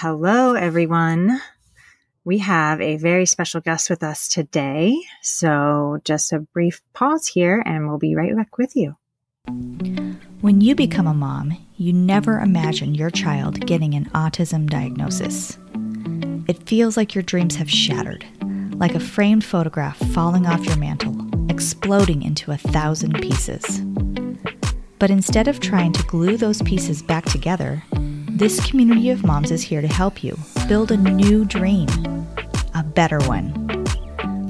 Hello, everyone. We have a very special guest with us today. So, just a brief pause here, and we'll be right back with you. When you become a mom, you never imagine your child getting an autism diagnosis. It feels like your dreams have shattered, like a framed photograph falling off your mantle, exploding into a thousand pieces. But instead of trying to glue those pieces back together, this community of moms is here to help you build a new dream, a better one.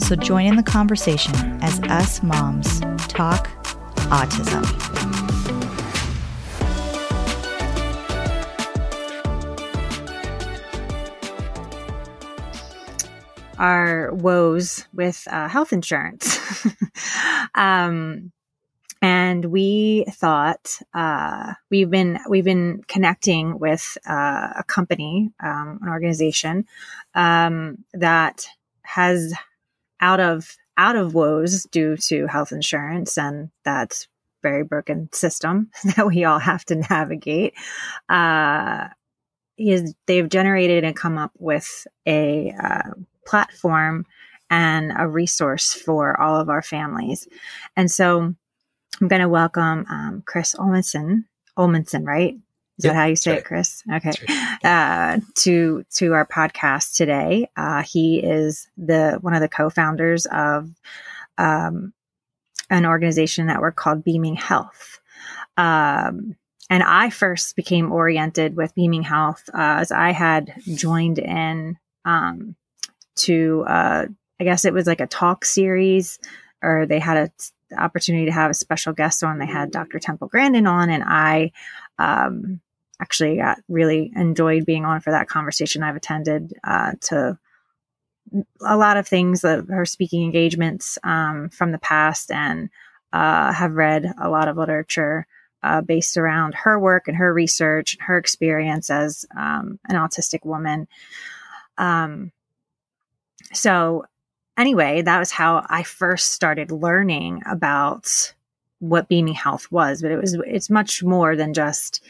So join in the conversation as us moms talk autism. Our woes with uh, health insurance. um, and we thought uh, we've been we've been connecting with uh, a company, um, an organization um, that has out of out of woes due to health insurance and that very broken system that we all have to navigate. Uh, is they've generated and come up with a uh, platform and a resource for all of our families, and so I'm going to welcome um, Chris Olmanson. Olmanson, right? Is yep, that how you say right. it, Chris? Okay. Right. Uh, to to our podcast today. Uh, he is the one of the co-founders of um, an organization that we're called Beaming Health. Um, and I first became oriented with Beaming Health uh, as I had joined in um, to, uh, I guess it was like a talk series, or they had a the opportunity to have a special guest on. They had Dr. Temple Grandin on, and I um, actually got really enjoyed being on for that conversation. I've attended uh, to a lot of things of her speaking engagements um, from the past and uh, have read a lot of literature uh, based around her work and her research and her experience as um, an autistic woman. Um, so anyway, that was how I first started learning about what beaming health was. But it was it's much more than just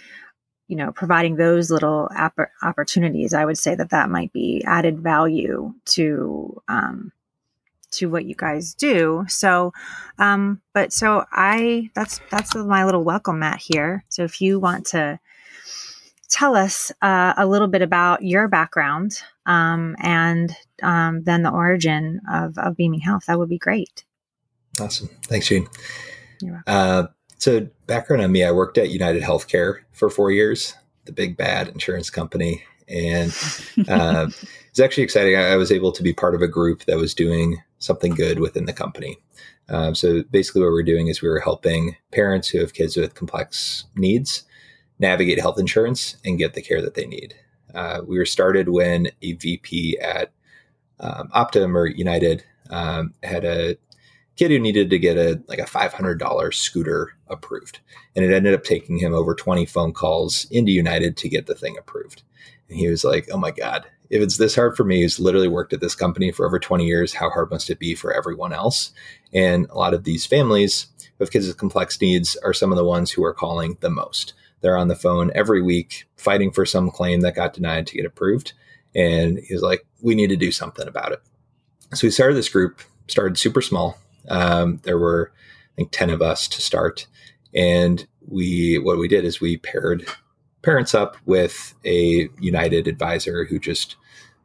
you know providing those little opportunities. I would say that that might be added value to um, to what you guys do. So, um, but so I that's that's my little welcome mat here. So if you want to tell us uh, a little bit about your background um, and um, then the origin of, of Beaming Health. That would be great. Awesome. Thanks, Jean. Uh, so, background on me I worked at United Healthcare for four years, the big bad insurance company. And uh, it's actually exciting. I, I, was able to be part of a group that was doing something good within the company. Um, so, basically, what we're doing is we were helping parents who have kids with complex needs navigate health insurance and get the care that they need. Uh, we were started when a VP at um, Optum or United um, had a kid who needed to get a like a $500 scooter approved, and it ended up taking him over 20 phone calls into United to get the thing approved. And he was like, "Oh my god, if it's this hard for me, who's literally worked at this company for over 20 years, how hard must it be for everyone else?" And a lot of these families with kids with complex needs are some of the ones who are calling the most. They're on the phone every week fighting for some claim that got denied to get approved. And he was like, we need to do something about it. So we started this group, started super small. Um, there were, I think, 10 of us to start. And we, what we did is we paired parents up with a United advisor who just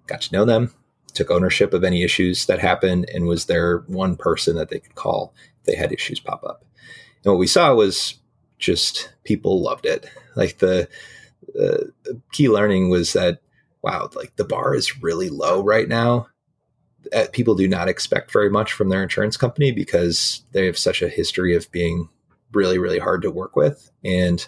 got to know them, took ownership of any issues that happened, and was their one person that they could call if they had issues pop up. And what we saw was just people loved it. Like the, the key learning was that wow, like the bar is really low right now. Uh, people do not expect very much from their insurance company because they have such a history of being really, really hard to work with. And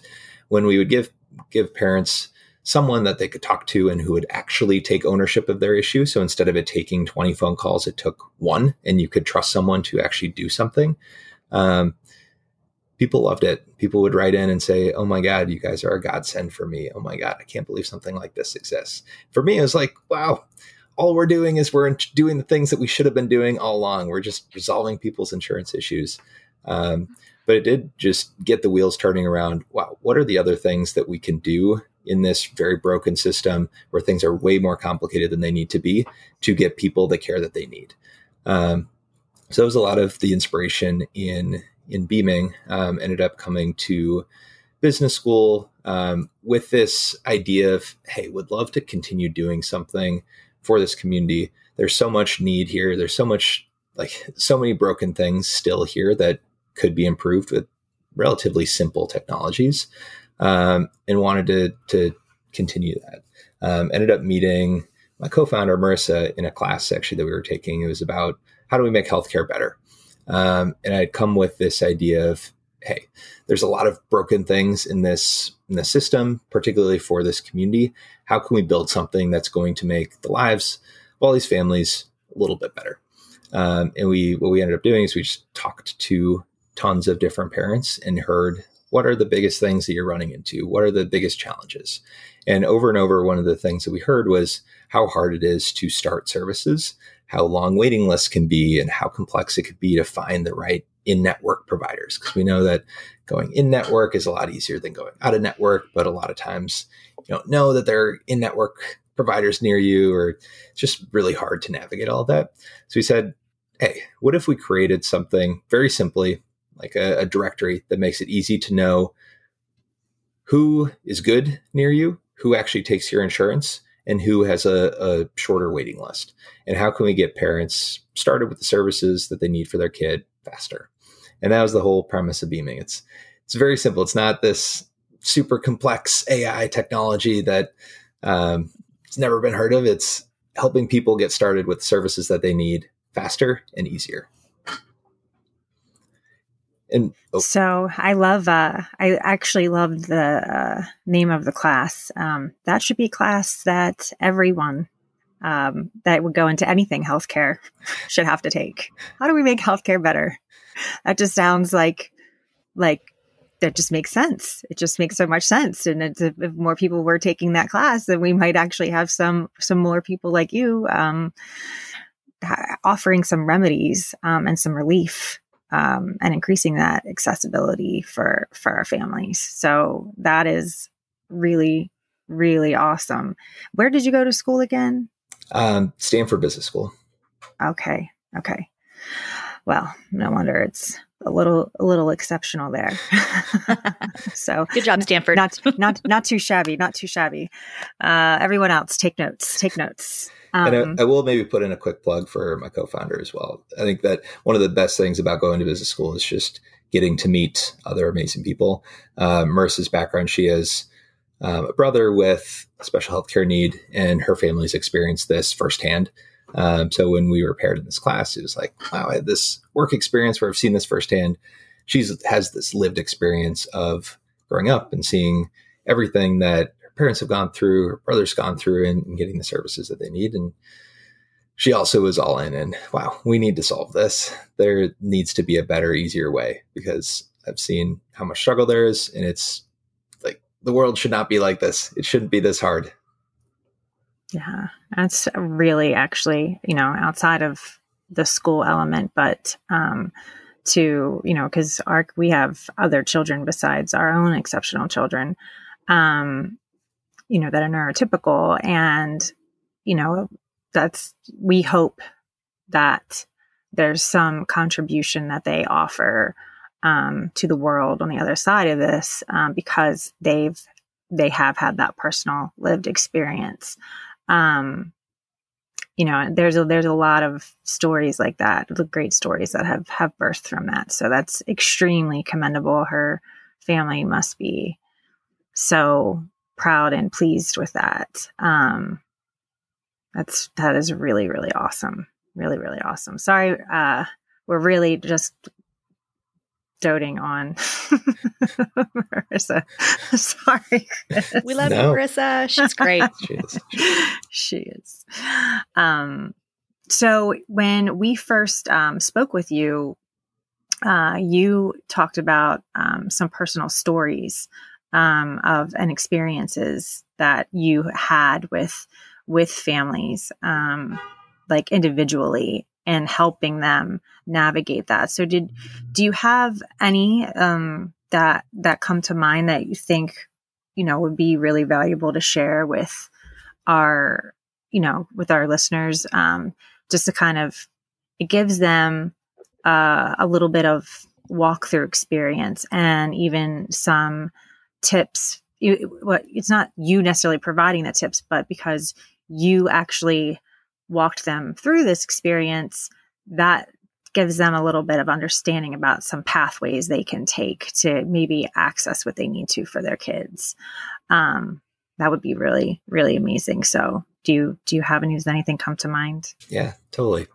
when we would give give parents someone that they could talk to and who would actually take ownership of their issue. So instead of it taking 20 phone calls, it took one and you could trust someone to actually do something. Um, people loved it. People would write in and say, "Oh my God, you guys are a godsend for me. Oh my God, I can't believe something like this exists." For me, it was like, "Wow, all we're doing is we're doing the things that we should have been doing all along. We're just resolving people's insurance issues." Um, but it did just get the wheels turning around. Wow, what are the other things that we can do in this very broken system where things are way more complicated than they need to be to get people the care that they need? Um, so it was a lot of the inspiration in in beaming um, ended up coming to business school um, with this idea of hey would love to continue doing something for this community. There's so much need here. There's so much like so many broken things still here that could be improved with relatively simple technologies um, and wanted to to continue that. Um, ended up meeting my co-founder marissa in a class actually that we were taking. It was about how do we make healthcare better um, and I'd come with this idea of, hey, there's a lot of broken things in this in the system, particularly for this community. How can we build something that's going to make the lives of all these families a little bit better? Um, and we what we ended up doing is we just talked to tons of different parents and heard what are the biggest things that you're running into? What are the biggest challenges? And over and over, one of the things that we heard was how hard it is to start services how long waiting lists can be and how complex it could be to find the right in-network providers. Because we know that going in network is a lot easier than going out of network but a lot of times you don't know that there are in-network providers near you or it's just really hard to navigate all of that. So we said hey what if we created something very simply like a, a directory that makes it easy to know who is good near you who actually takes your insurance and who has a, a, shorter waiting list? And how can we get parents started with the services that they need for their kid faster? And that was the whole premise of beaming. It's it's very simple. It's not this super complex ai technology that um, it's never been heard of. It's helping people get started with services that they need faster and easier and oh. so I love, uh, I actually love the uh, name of the class. Um, that should be a class that everyone um, that would go into anything healthcare should have to take. How do we make healthcare better? That just sounds like, like that just makes sense. It just makes so much sense. And if, if more people were taking that class, then we might actually have some some more people like you um, offering some remedies um, and some relief um, and increasing that accessibility for for our families. So that is really really awesome. Where did you go to school again? Um, Stanford Business School. Okay. Okay. Well, no wonder it's a little a little exceptional there. so good job, Stanford. not not not too shabby. Not too shabby. Uh, everyone else, take notes. Take notes. Um, and I, um, I, will maybe put in a quick plug for my co-founder as well. I think that one of the best things about going to business school is just getting to meet other amazing people. Uh, Marissa's background, she has um, a brother with a special healthcare need, and her family's experienced this firsthand. Um, so when we were paired in this class, it was like, wow, I had this work experience where I've seen this firsthand. She's has this lived experience of growing up and seeing everything that her parents have gone through, her brother's gone through, and, and getting the services that they need. And she also was all in and wow, we need to solve this. There needs to be a better, easier way because I've seen how much struggle there is, and it's like the world should not be like this. It shouldn't be this hard. Yeah, that's really actually, you know, outside of the school element, but um, to you know, because our we have other children besides our own exceptional children. Um, you know, that are neurotypical. And, you know, that's, we hope that there's some contribution that they offer um, to the world on the other side of this um, because they've they have had that personal lived experience. Um, you know, there's a there's a lot of stories like that, great stories that have have birthed from that. So that's extremely commendable. Her family must be so proud and pleased with that. Um, that's that is really really awesome, really really awesome. Sorry, uh, we're really just doting on Marissa. Sorry, Chris. we love no. Marissa. She's great. she is. She is. Um, so when we first um, spoke with you, uh, you talked about um, some personal stories um, of and experiences that you had with with families, um, like individually, and helping them navigate that. So, did do you have any um, that that come to mind that you think you know would be really valuable to share with our you know with our listeners, um, just to kind of it gives them uh, a little bit of walkthrough experience and even some tips what it's not you necessarily providing the tips but because you actually walked them through this experience that gives them a little bit of understanding about some pathways they can take to maybe access what they need to for their kids. Um, that would be really really amazing. So do you do you have any does anything come to mind? Yeah totally.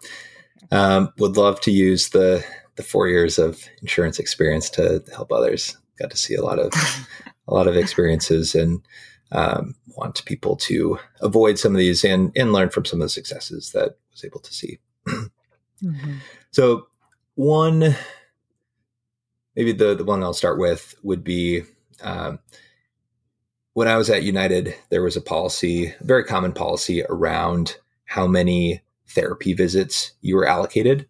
Um, would love to use the the four years of insurance experience to help others. Got to see a lot of a lot of experiences and um, want people to avoid some of these and and learn from some of the successes that I was able to see. mm-hmm. So one, maybe the the one I'll start with would be um, when I was at United. There was a policy, a very common policy around how many therapy visits you were allocated.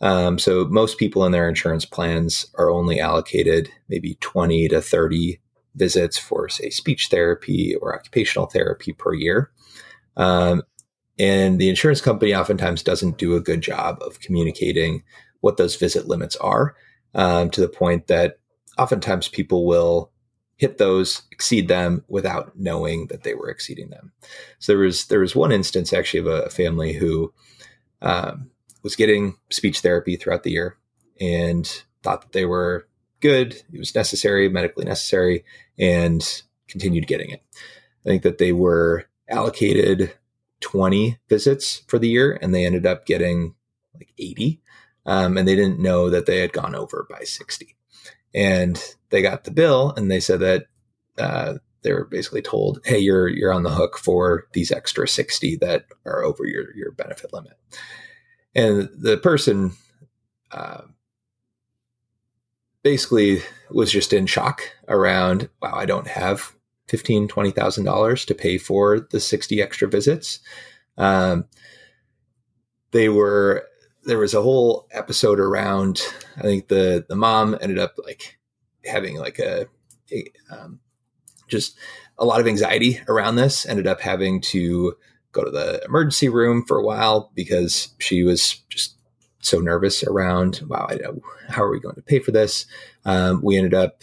Um, so most people in their insurance plans are only allocated maybe 20 to 30 visits for, say, speech therapy or occupational therapy per year. Um, and the insurance company oftentimes doesn't do a good job of communicating what those visit limits are um, to the point that oftentimes people will hit those, exceed them without knowing that they were exceeding them. So there was there was one instance actually of a family who um, was getting speech therapy throughout the year and thought that they were good, it was necessary, medically necessary, and continued getting it. I think that they were allocated 20 visits for the year and they ended up getting like 80. Um, and they didn't know that they had gone over by 60. And they got the bill and they said that uh, they were basically told, "Hey, you're you're on the hook for these extra 60 that are over your your benefit limit." And the person uh, basically was just in shock around, wow, I don't have fifteen, twenty thousand dollars to pay for the sixty extra visits. Um, they were there was a whole episode around. I think the the mom ended up like having like a, a um, just a lot of anxiety around this. Ended up having to go to the emergency room for a while because she was just so nervous around, wow, how are we going to pay for this? Um, we ended up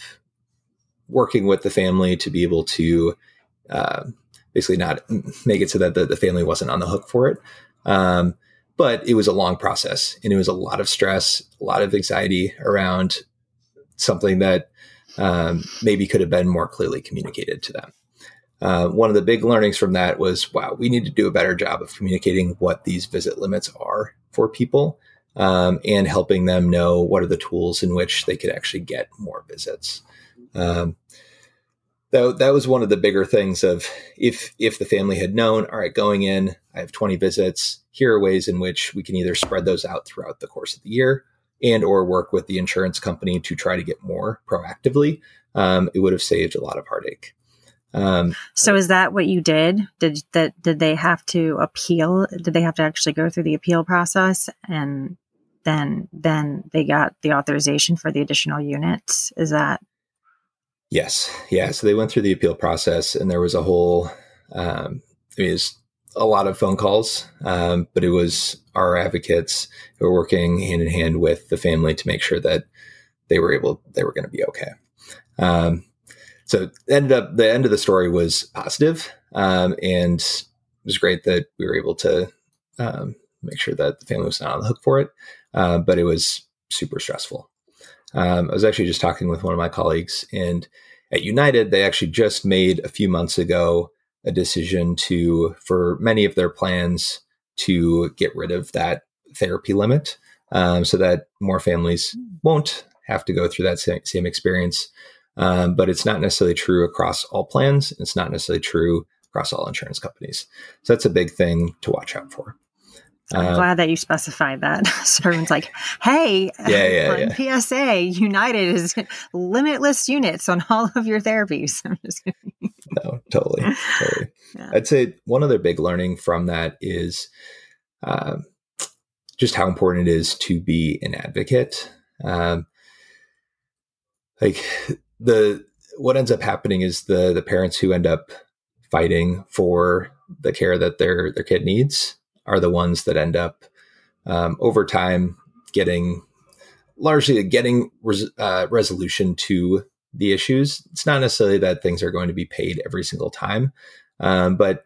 working with the family to be able to uh, basically not make it so that the, the, family wasn't on the hook for it. Um, but it was a long process and it was a lot of stress, a lot of anxiety around something that um, maybe could have been more clearly communicated to them. Uh, one of the big learnings from that was wow, we need to do a better job of communicating what these visit limits are for people um, and helping them know what are the tools in which they could actually get more visits. Um, that, that was one of the bigger things of if if the family had known, all right, going in, I have 20 visits. Here are ways in which we can either spread those out throughout the course of the year and or work with the insurance company to try to get more proactively. Um, it would have saved a lot of heartache. Um, so is that what you did? Did that? Did they have to appeal? Did they have to actually go through the appeal process and then then they got the authorization for the additional units. Is that? Yes, yeah. So they went through the appeal process, and there was a whole. Um, it was a lot of phone calls, um, but it was our advocates who were working hand in hand with the family to make sure that they were able, they were going to be okay. Um, so ended up the end of the story was positive, um, and it was great that we were able to um, make sure that the family was not on the hook for it. Uh, but it was super stressful. Um, I was actually just talking with one of my colleagues, and at United, they actually just made a few months ago a decision to, for many of their plans, to get rid of that therapy limit um, so that more families won't have to go through that same, same experience. Um, but it's not necessarily true across all plans. It's not necessarily true across all insurance companies. So that's a big thing to watch out for. I'm uh, glad that you specified that. so everyone's like, hey, yeah, yeah, yeah. PSA, United is limitless units on all of your therapies. no, totally. Totally. Yeah. I'd say one other big learning from that is uh, just how important it is to be an advocate. Um, like the what ends up happening is the the parents who end up fighting for the care that their their kid needs are the ones that end up um, over time getting largely getting res- uh, resolution to the issues. It's not necessarily that things are going to be paid every single time, um, but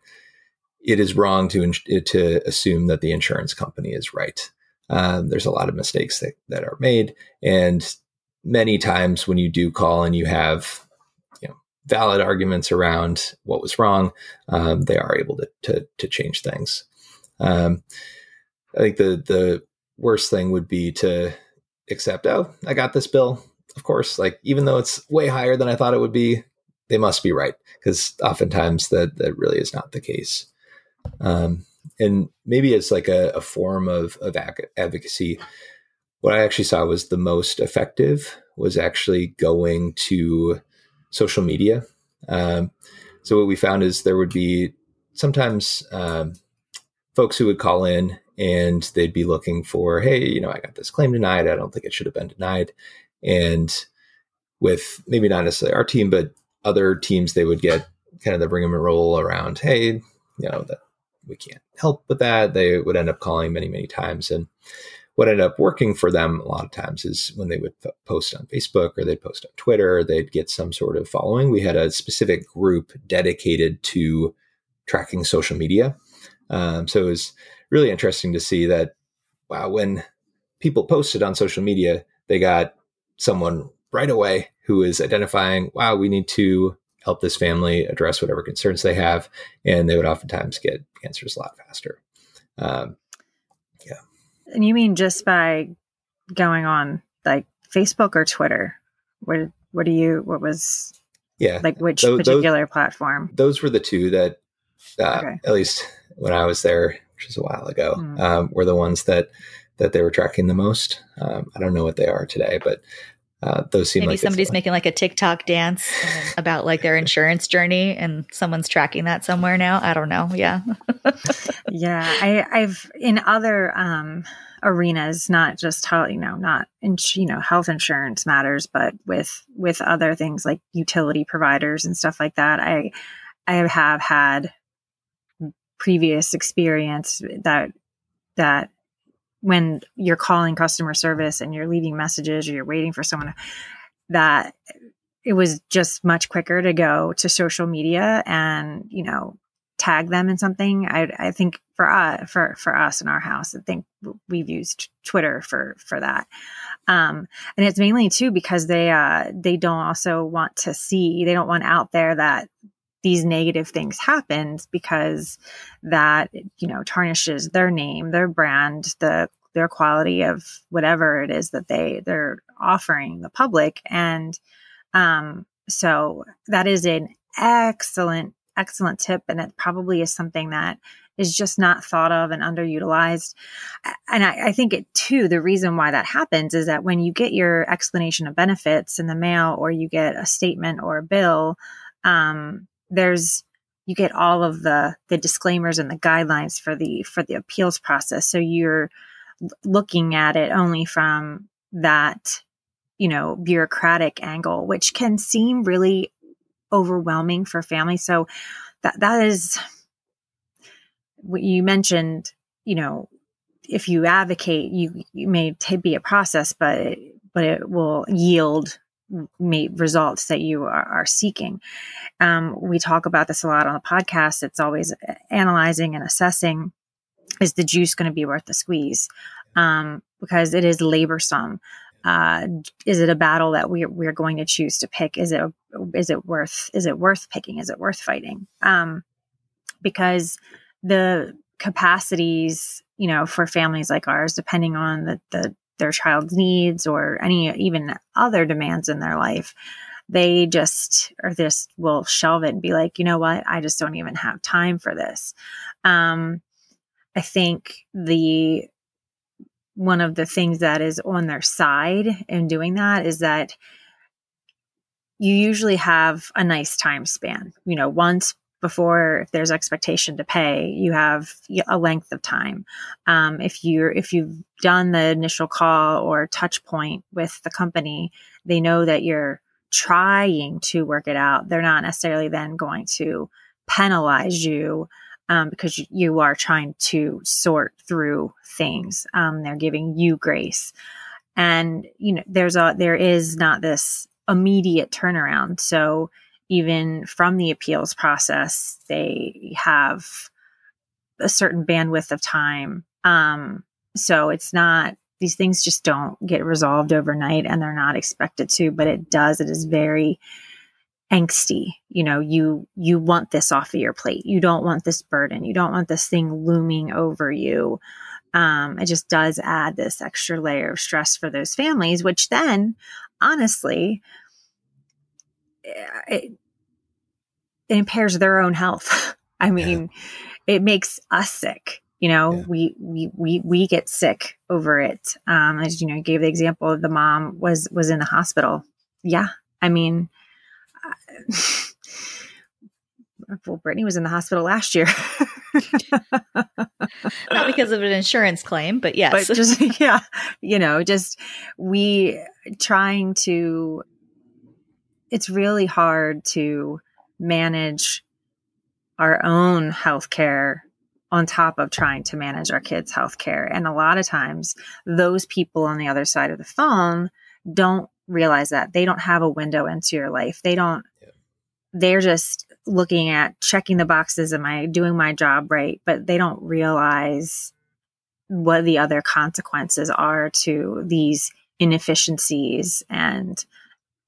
it is wrong to to assume that the insurance company is right. Um, there's a lot of mistakes that, that are made, and many times when you do call and you have you know valid arguments around what was wrong, um, they are able to, to to change things. Um, I think the the worst thing would be to accept, oh, I got this bill. Of course, like even though it's way higher than I thought it would be, they must be right because oftentimes that that really is not the case. Um, and maybe it's like a, a form of of advocacy. What I actually saw was the most effective was actually going to social media. Um, so what we found is there would be sometimes um, folks who would call in and they'd be looking for, hey, you know, I got this claim denied. I don't think it should have been denied. And with maybe not necessarily our team, but other teams, they would get kind of the bring them and roll around, hey, you know, that we can't help with that. They would end up calling many, many times. And what ended up working for them a lot of times is when they would post on Facebook or they'd post on Twitter, they'd get some sort of following. We had a specific group dedicated to tracking social media. Um, so it was really interesting to see that, wow, when people posted on social media, they got someone right away who is identifying, wow, we need to help this family address whatever concerns they have. And they would oftentimes get answers a lot faster. Um, yeah. And you mean just by going on like Facebook or Twitter? What, what do you, what was, yeah, like which those, particular platform? Those were the two that, uh, okay. at least when I was there, which was a while ago, mm. um, were the ones that that they were tracking the most. Um, I don't know what they are today, but uh, those seem maybe like somebody's making like a TikTok dance about like their insurance journey, and someone's tracking that somewhere now. I don't know. Yeah, yeah. I, I've in other um, arenas, not just how you know, not in, you know, health insurance matters, but with with other things like utility providers and stuff like that. I I have had previous experience that that when you're calling customer service and you're leaving messages or you're waiting for someone that it was just much quicker to go to social media and you know tag them in something. I, I think for us uh, for for us in our house i think we've used twitter for for that. Um, and it's mainly too because they uh, they don't also want to see they don't want out there that these negative things happened because that you know tarnishes their name their brand the their quality of whatever it is that they they're offering the public and um so that is an excellent excellent tip and it probably is something that is just not thought of and underutilized. And I, I, think it too, the reason why that happens is that when you get your explanation of benefits in the mail or you get a statement or a bill, um, there's you get all of the the disclaimers and the guidelines for the for the appeals process. So you're looking at it only from that you know bureaucratic angle which can seem really overwhelming for families. So that that is what you mentioned you know if you advocate you you may t- be a process but it, but it will yield meet results that you are, are seeking. Um, we talk about this a lot on the podcast. It's always analyzing and assessing is the juice going to be worth the squeeze? Um, because it is laborsome. Uh, is it a battle that we're, we're going to choose to pick? Is it, is it worth, is it worth picking? Is it worth fighting? Um, because the capacities, you know, for families like ours, depending on the, the, their child's needs or any even other demands in their life, they just or this will shelve it and be like, you know what, I just don't even have time for this. Um, I think the one of the things that is on their side in doing that is that you usually have a nice time span. You know, once before if there's expectation to pay you have a length of time um, if you're if you've done the initial call or touch point with the company they know that you're trying to work it out they're not necessarily then going to penalize you um, because you are trying to sort through things. Um, they're giving you grace, and you know there's a there is not this immediate turnaround. So even from the appeals process, they have a certain bandwidth of time. Um, so it's not these things just don't get resolved overnight, and they're not expected to, but it does. It is very angsty you know you you want this off of your plate you don't want this burden you don't want this thing looming over you um, it just does add this extra layer of stress for those families which then honestly it, it impairs their own health i mean yeah. it makes us sick you know yeah. we, we we we get sick over it um as you know gave the example of the mom was was in the hospital yeah i mean well, Brittney was in the hospital last year. Not because of an insurance claim, but yes. But just, yeah, you know, just we trying to, it's really hard to manage our own healthcare on top of trying to manage our kids' healthcare. And a lot of times, those people on the other side of the phone don't realize that they don't have a window into your life. They don't they're just looking at checking the boxes am i doing my job right but they don't realize what the other consequences are to these inefficiencies and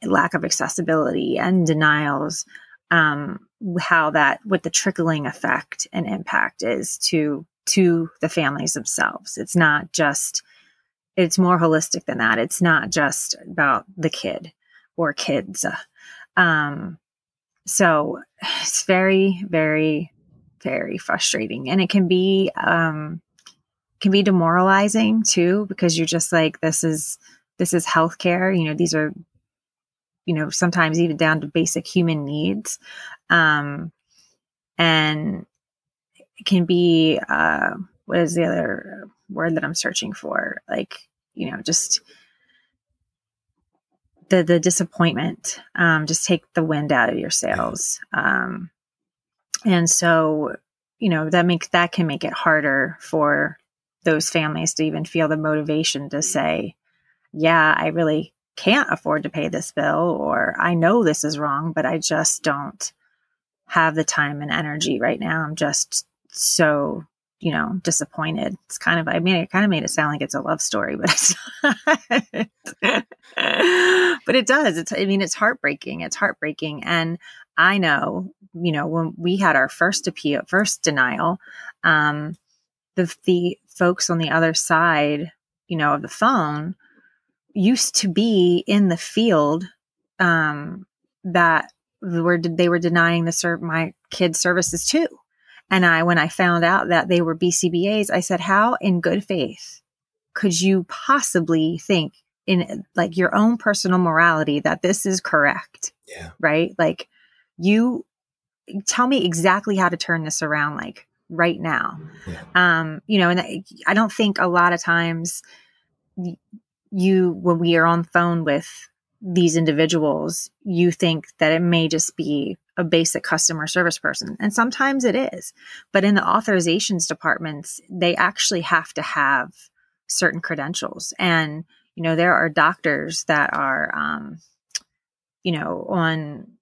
lack of accessibility and denials um, how that what the trickling effect and impact is to to the families themselves it's not just it's more holistic than that it's not just about the kid or kids um, so it's very, very, very frustrating. And it can be, um, can be demoralizing too, because you're just like, this is, this is healthcare. You know, these are, you know, sometimes even down to basic human needs. Um, and it can be, uh, what is the other word that I'm searching for? Like, you know, just, the the disappointment um, just take the wind out of your sails um, and so you know that makes that can make it harder for those families to even feel the motivation to say yeah i really can't afford to pay this bill or i know this is wrong but i just don't have the time and energy right now i'm just so you know, disappointed. It's kind of, I mean, it kind of made it sound like it's a love story, but it's not. but it does. It's, I mean, it's heartbreaking. It's heartbreaking. And I know, you know, when we had our first appeal, first denial, um, the, the folks on the other side, you know, of the phone used to be in the field, um, that were, they were denying the serve my kids services too and I, when I found out that they were BCBAs, I said, how in good faith could you possibly think in like your own personal morality that this is correct? Yeah. Right. Like you tell me exactly how to turn this around, like right now. Yeah. Um, you know, and I, I don't think a lot of times you, when we are on phone with these individuals, you think that it may just be a basic customer service person. And sometimes it is. But in the authorizations departments, they actually have to have certain credentials. And, you know, there are doctors that are, um, you know, on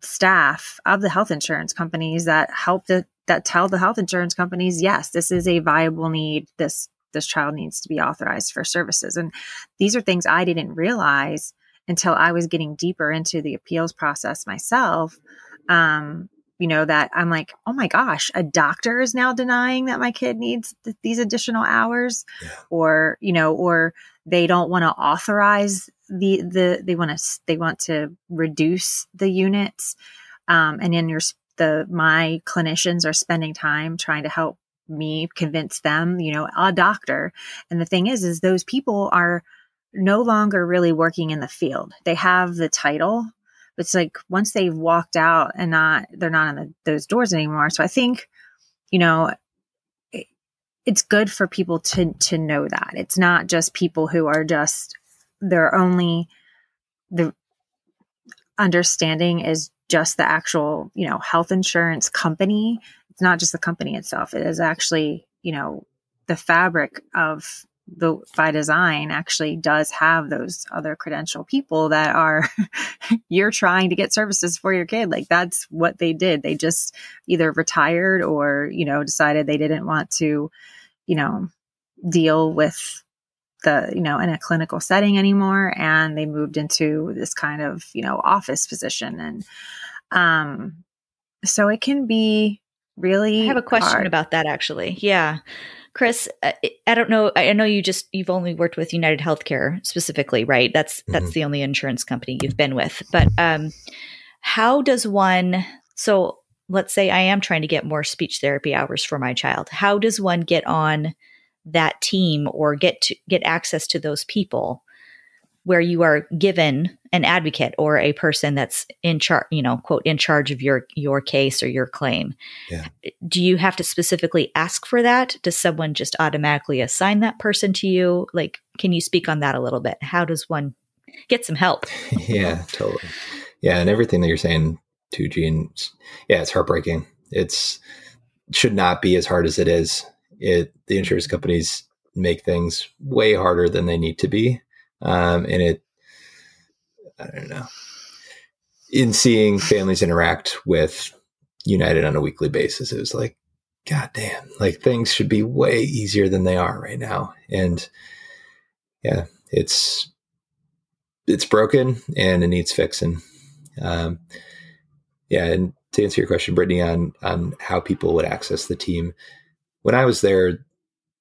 staff of the health insurance companies that help the, that tell the health insurance companies, yes, this is a viable need. This this child needs to be authorized for services. And these are things I didn't realize until I was getting deeper into the appeals process myself. Um, you know, that I'm like, oh my gosh, a doctor is now denying that my kid needs th- these additional hours, yeah. or you know, or they don't want to authorize the the they want to they want to reduce the units, um, and in your the my clinicians are spending time trying to help me convince them, you know, a doctor. And the thing is, is those people are no longer really working in the field. They have the title, but it's like once they've walked out and not, they're not in the, those doors anymore. So I think, you know, it, it's good for people to, to know that it's not just people who are just, they're only the understanding is just the actual, you know, health insurance company it's not just the company itself. It is actually, you know, the fabric of the by design actually does have those other credential people that are you're trying to get services for your kid. Like that's what they did. They just either retired or you know decided they didn't want to you know deal with the you know in a clinical setting anymore and they moved into this kind of you know office position. And um so it can be really I have a question hard. about that actually. Yeah. Chris, uh, I don't know. I know you just you've only worked with United Healthcare specifically, right? That's that's mm-hmm. the only insurance company you've been with. But um, how does one? So let's say I am trying to get more speech therapy hours for my child. How does one get on that team or get to get access to those people? where you are given an advocate or a person that's in charge, you know, quote, in charge of your your case or your claim. Yeah. Do you have to specifically ask for that? Does someone just automatically assign that person to you? Like, can you speak on that a little bit? How does one get some help? yeah, totally. Yeah, and everything that you're saying to Jean, yeah, it's heartbreaking. It's should not be as hard as it is. It the insurance companies make things way harder than they need to be um, and it, I don't know, in seeing families interact with United on a weekly basis, it was like, God damn, like things should be way easier than they are right now. And yeah, it's, it's broken and it needs fixing. Um, yeah. And to answer your question, Brittney, on, on how people would access the team, when I was there,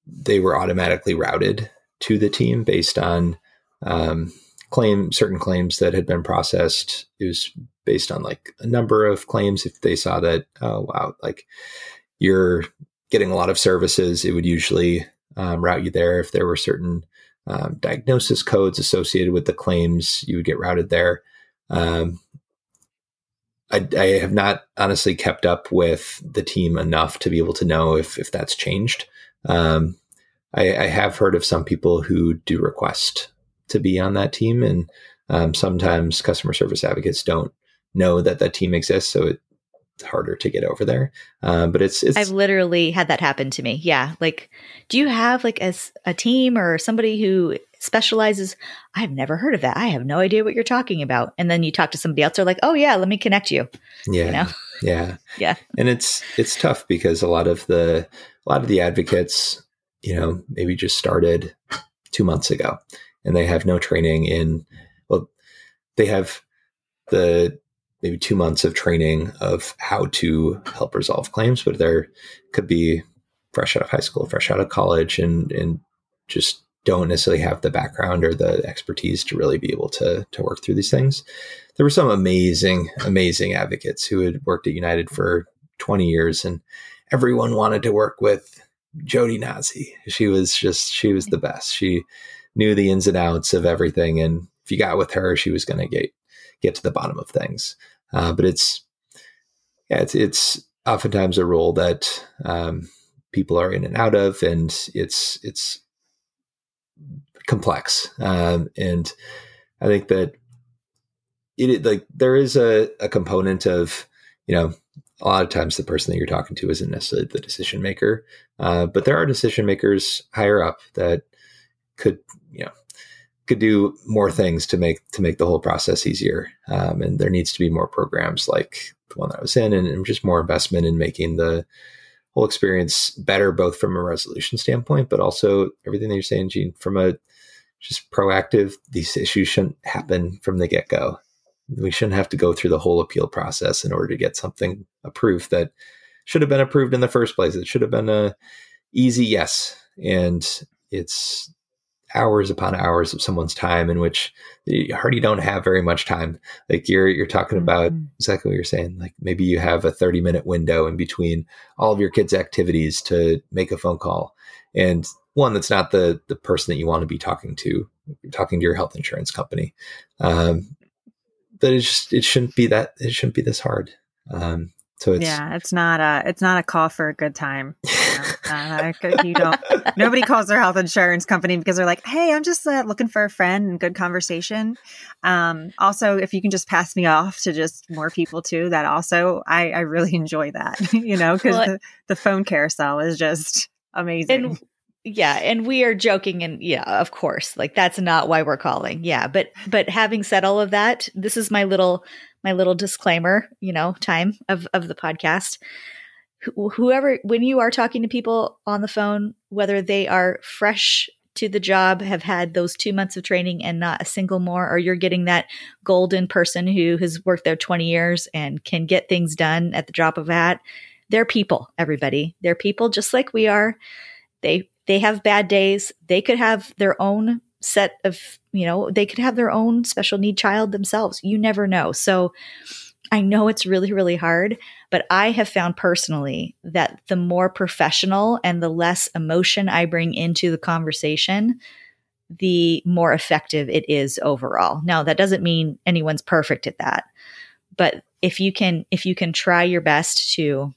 they were automatically routed to the team based on um, claim certain claims that had been processed. It was based on like a number of claims. If they saw that, oh wow, like you're getting a lot of services, it would usually um, route you there. If there were certain um, diagnosis codes associated with the claims, you would get routed there. Um, I, I, have not honestly kept up with the team enough to be able to know if if that's changed. Um, I, I, have heard of some people who do request to be on that team. And um, sometimes customer service advocates don't know that that team exists. So it, it's harder to get over there. Um, but it's, it's, I've literally had that happen to me. Yeah. Like, do you have like as a team or somebody who specializes? I've never heard of that. I have no idea what you're talking about. And then you talk to somebody else, they're like, oh yeah, let me connect you. Yeah. You know? Yeah. yeah. And it's, it's tough because a lot of the, a lot of the advocates, you know, maybe just started two months ago and they have no training in well they have the maybe two months of training of how to help resolve claims but there could be fresh out of high school fresh out of college and and just don't necessarily have the background or the expertise to really be able to to work through these things. There were some amazing amazing advocates who had worked at united for 20 years and everyone wanted to work with jody nazi. She was just she was the best. She knew the ins and outs of everything. And if you got with her, she was going to get get to the bottom of things. Uh, but it's yeah, it's it's oftentimes a role that um, people are in and out of, and it's it's complex. Um, and I think that it like there is a, a component of you know a lot of times the person that you're talking to isn't necessarily the decision maker, uh, but there are decision makers higher up that could you know could do more things to make to make the whole process easier. Um, and there needs to be more programs like the one that I was in, and, and just more investment in making the whole experience better, both from a resolution standpoint, but also everything that you're saying, Jean, from a just proactive. These issues shouldn't happen from the get go. We shouldn't have to go through the whole appeal process in order to get something approved that should have been approved in the first place. It should have been a easy yes, and it's hours upon hours of someone's time in which you hardly don't have very much time. Like you're you're talking about mm-hmm. exactly what you're saying. Like maybe you have a 30 minute window in between all of your kids' activities to make a phone call. And one that's not the the person that you want to be talking to, you're talking to your health insurance company. Um, but it just it shouldn't be that it shouldn't be this hard. Um, so it's, yeah, it's not a it's not a call for a good time. You, know? uh, you don't. Nobody calls their health insurance company because they're like, "Hey, I'm just uh, looking for a friend and good conversation." Um, also, if you can just pass me off to just more people too, that also I, I really enjoy that. you know, because well, the, the phone carousel is just amazing. And yeah and we are joking and yeah of course like that's not why we're calling yeah but but having said all of that this is my little my little disclaimer, you know, time of of the podcast. Wh- whoever when you are talking to people on the phone, whether they are fresh to the job, have had those 2 months of training and not a single more or you're getting that golden person who has worked there 20 years and can get things done at the drop of a hat, they're people, everybody. They're people just like we are. They they have bad days. They could have their own set of, you know, they could have their own special need child themselves. You never know. So I know it's really, really hard, but I have found personally that the more professional and the less emotion I bring into the conversation, the more effective it is overall. Now, that doesn't mean anyone's perfect at that. But if you can if you can try your best to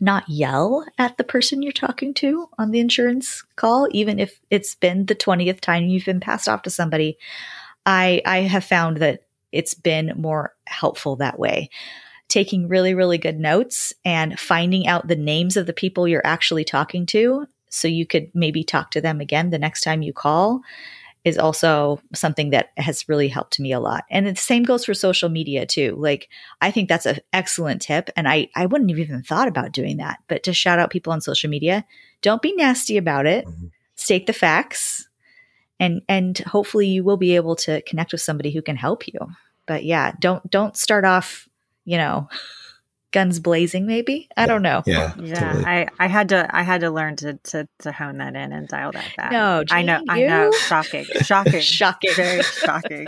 not yell at the person you're talking to on the insurance call, even if it's been the 20th time you've been passed off to somebody. I, I have found that it's been more helpful that way. Taking really, really good notes and finding out the names of the people you're actually talking to so you could maybe talk to them again the next time you call is also something that has really helped me a lot. And the same goes for social media too. Like I think that's an excellent tip. And I, I wouldn't have even thought about doing that, but to shout out people on social media, don't be nasty about it. Mm-hmm. State the facts and, and hopefully you will be able to connect with somebody who can help you. But yeah, don't, don't start off, you know, guns blazing maybe i don't know yeah yeah totally. i i had to i had to learn to to to hone that in and dial that back no i know you? i know shocking shocking shocking very shocking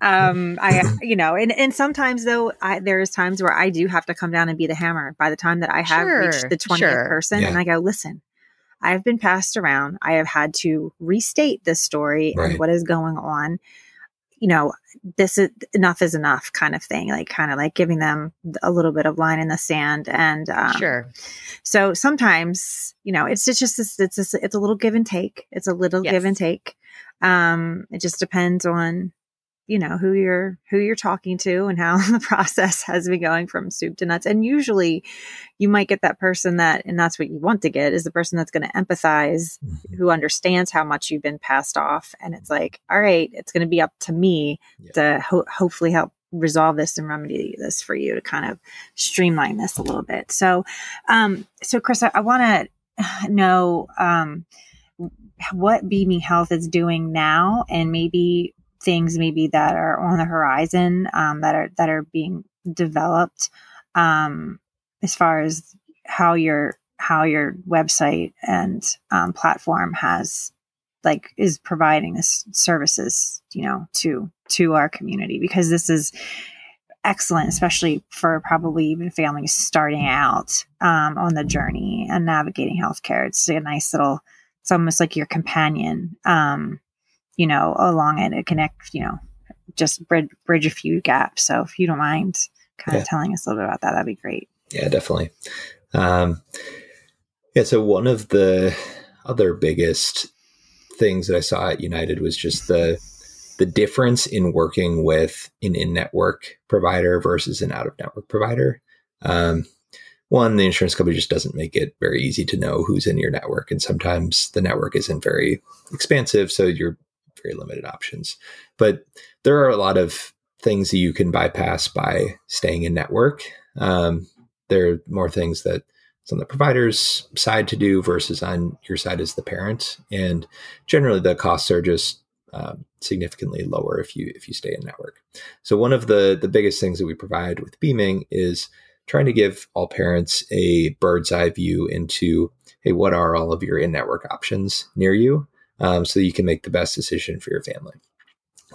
um i you know and and sometimes though i there's times where i do have to come down and be the hammer by the time that i have sure, reached the 20th sure. person yeah. and i go listen i've been passed around i have had to restate this story right. and what is going on you know, this is enough is enough kind of thing, like kind of like giving them a little bit of line in the sand. And um, sure. So sometimes, you know, it's, it's just, it's, it's, it's, a little give and take. It's a little yes. give and take. Um, it just depends on you know who you're who you're talking to and how the process has been going from soup to nuts and usually you might get that person that and that's what you want to get is the person that's going to empathize mm-hmm. who understands how much you've been passed off and it's like all right it's going to be up to me yeah. to ho- hopefully help resolve this and remedy this for you to kind of streamline this a little bit so um so chris i, I want to know um what Beaming Health is doing now and maybe things maybe that are on the horizon um, that are that are being developed um, as far as how your how your website and um, platform has like is providing this services you know to to our community because this is excellent especially for probably even families starting out um, on the journey and navigating healthcare. It's a nice little it's almost like your companion um, you know, along it to connect, you know, just bridge, bridge a few gaps. So if you don't mind kind yeah. of telling us a little bit about that, that'd be great. Yeah, definitely. Um, yeah. So one of the other biggest things that I saw at United was just the, the difference in working with an in-network provider versus an out-of-network provider. Um, one, the insurance company just doesn't make it very easy to know who's in your network, and sometimes the network isn't very expansive, so you're very limited options. But there are a lot of things that you can bypass by staying in network. Um, there are more things that it's on the provider's side to do versus on your side as the parent, and generally the costs are just um, significantly lower if you if you stay in network. So one of the the biggest things that we provide with beaming is trying to give all parents a bird's eye view into hey what are all of your in network options near you um, so you can make the best decision for your family.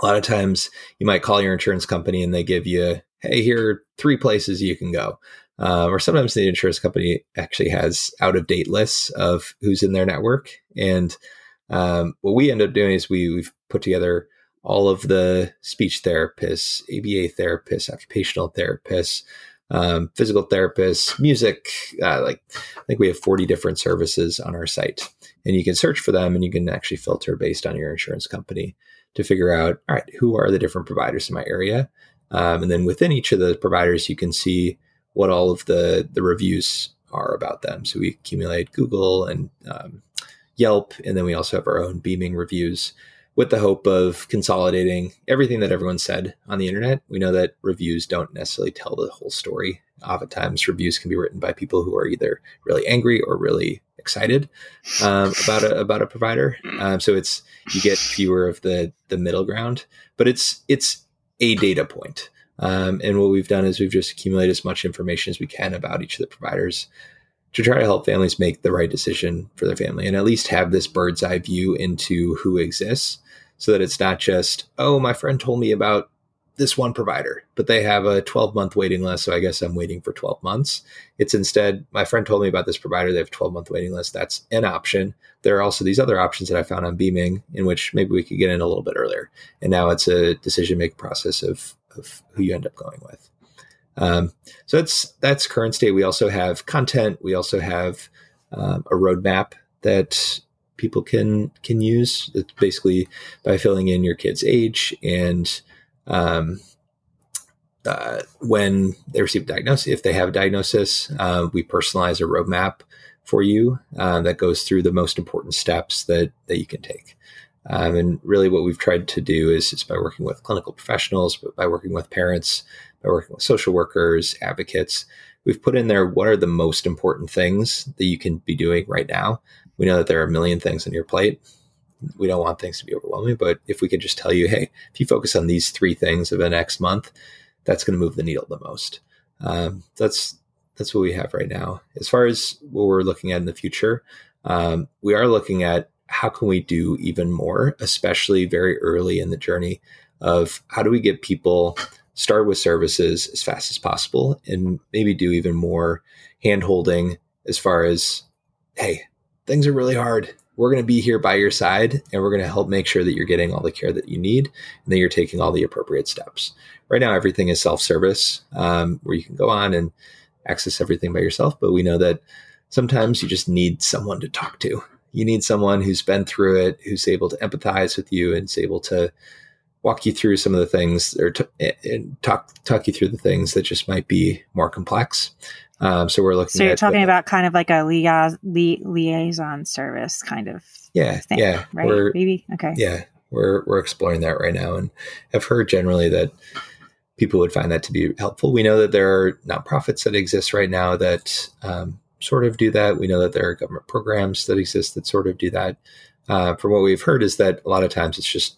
A lot of times you might call your insurance company and they give you hey here are three places you can go. Uh, or sometimes the insurance company actually has out of date lists of who's in their network and um, what we end up doing is we, we've put together all of the speech therapists, ABA therapists, occupational therapists, um, physical therapists, music. Uh, like I think we have 40 different services on our site, and you can search for them, and you can actually filter based on your insurance company to figure out, all right, who are the different providers in my area, um, and then within each of the providers, you can see what all of the the reviews are about them. So we accumulate Google and um, Yelp, and then we also have our own beaming reviews with the hope of consolidating everything that everyone said on the internet. We know that reviews don't necessarily tell the whole story. Oftentimes, reviews can be written by people who are either really angry or really excited um, about a about a provider. Um, so it's you get fewer of the the middle ground, but it's it's a data point. Um, and what we've done is we've just accumulated as much information as we can about each of the providers to try to help families make the right decision for their family and at least have this bird's eye view into who exists so that it's not just, oh, my friend told me about this one provider, but they have a 12 month waiting list. So I guess I'm waiting for 12 months. It's instead, my friend told me about this provider. They have 12 month waiting list. That's an option. There are also these other options that I found on Beaming in which maybe we could get in a little bit earlier. And now it's a decision making process of, of who you end up going with. Um, so that's that's current state. We also have content. We also have um, a roadmap that people can can use. It's basically by filling in your kid's age and um, uh, when they receive a diagnosis, if they have a diagnosis, uh, we personalize a roadmap for you uh, that goes through the most important steps that that you can take. Um, and really, what we've tried to do is, is by working with clinical professionals, but by working with parents, by working with social workers, advocates, we've put in there what are the most important things that you can be doing right now. We know that there are a million things on your plate. We don't want things to be overwhelming, but if we could just tell you, hey, if you focus on these three things over the next month, that's going to move the needle the most. Um, that's that's what we have right now. As far as what we're looking at in the future, um, we are looking at how can we do even more, especially very early in the journey of how do we get people start with services as fast as possible and maybe do even more hand holding as far as, hey, things are really hard. We're going to be here by your side and we're going to help make sure that you're getting all the care that you need and that you're taking all the appropriate steps. Right now, everything is self service um, where you can go on and access everything by yourself. But we know that sometimes you just need someone to talk to. You need someone who's been through it, who's able to empathize with you and is able to walk you through some of the things or t- and talk talk you through the things that just might be more complex. Um, so we're looking. So you're talking the, about kind of like a lia- li- liaison service, kind of. Yeah, thing, yeah, right. Maybe okay. Yeah, we're we're exploring that right now, and I've heard generally that people would find that to be helpful. We know that there are nonprofits that exist right now that um, sort of do that. We know that there are government programs that exist that sort of do that. Uh, from what we've heard, is that a lot of times it's just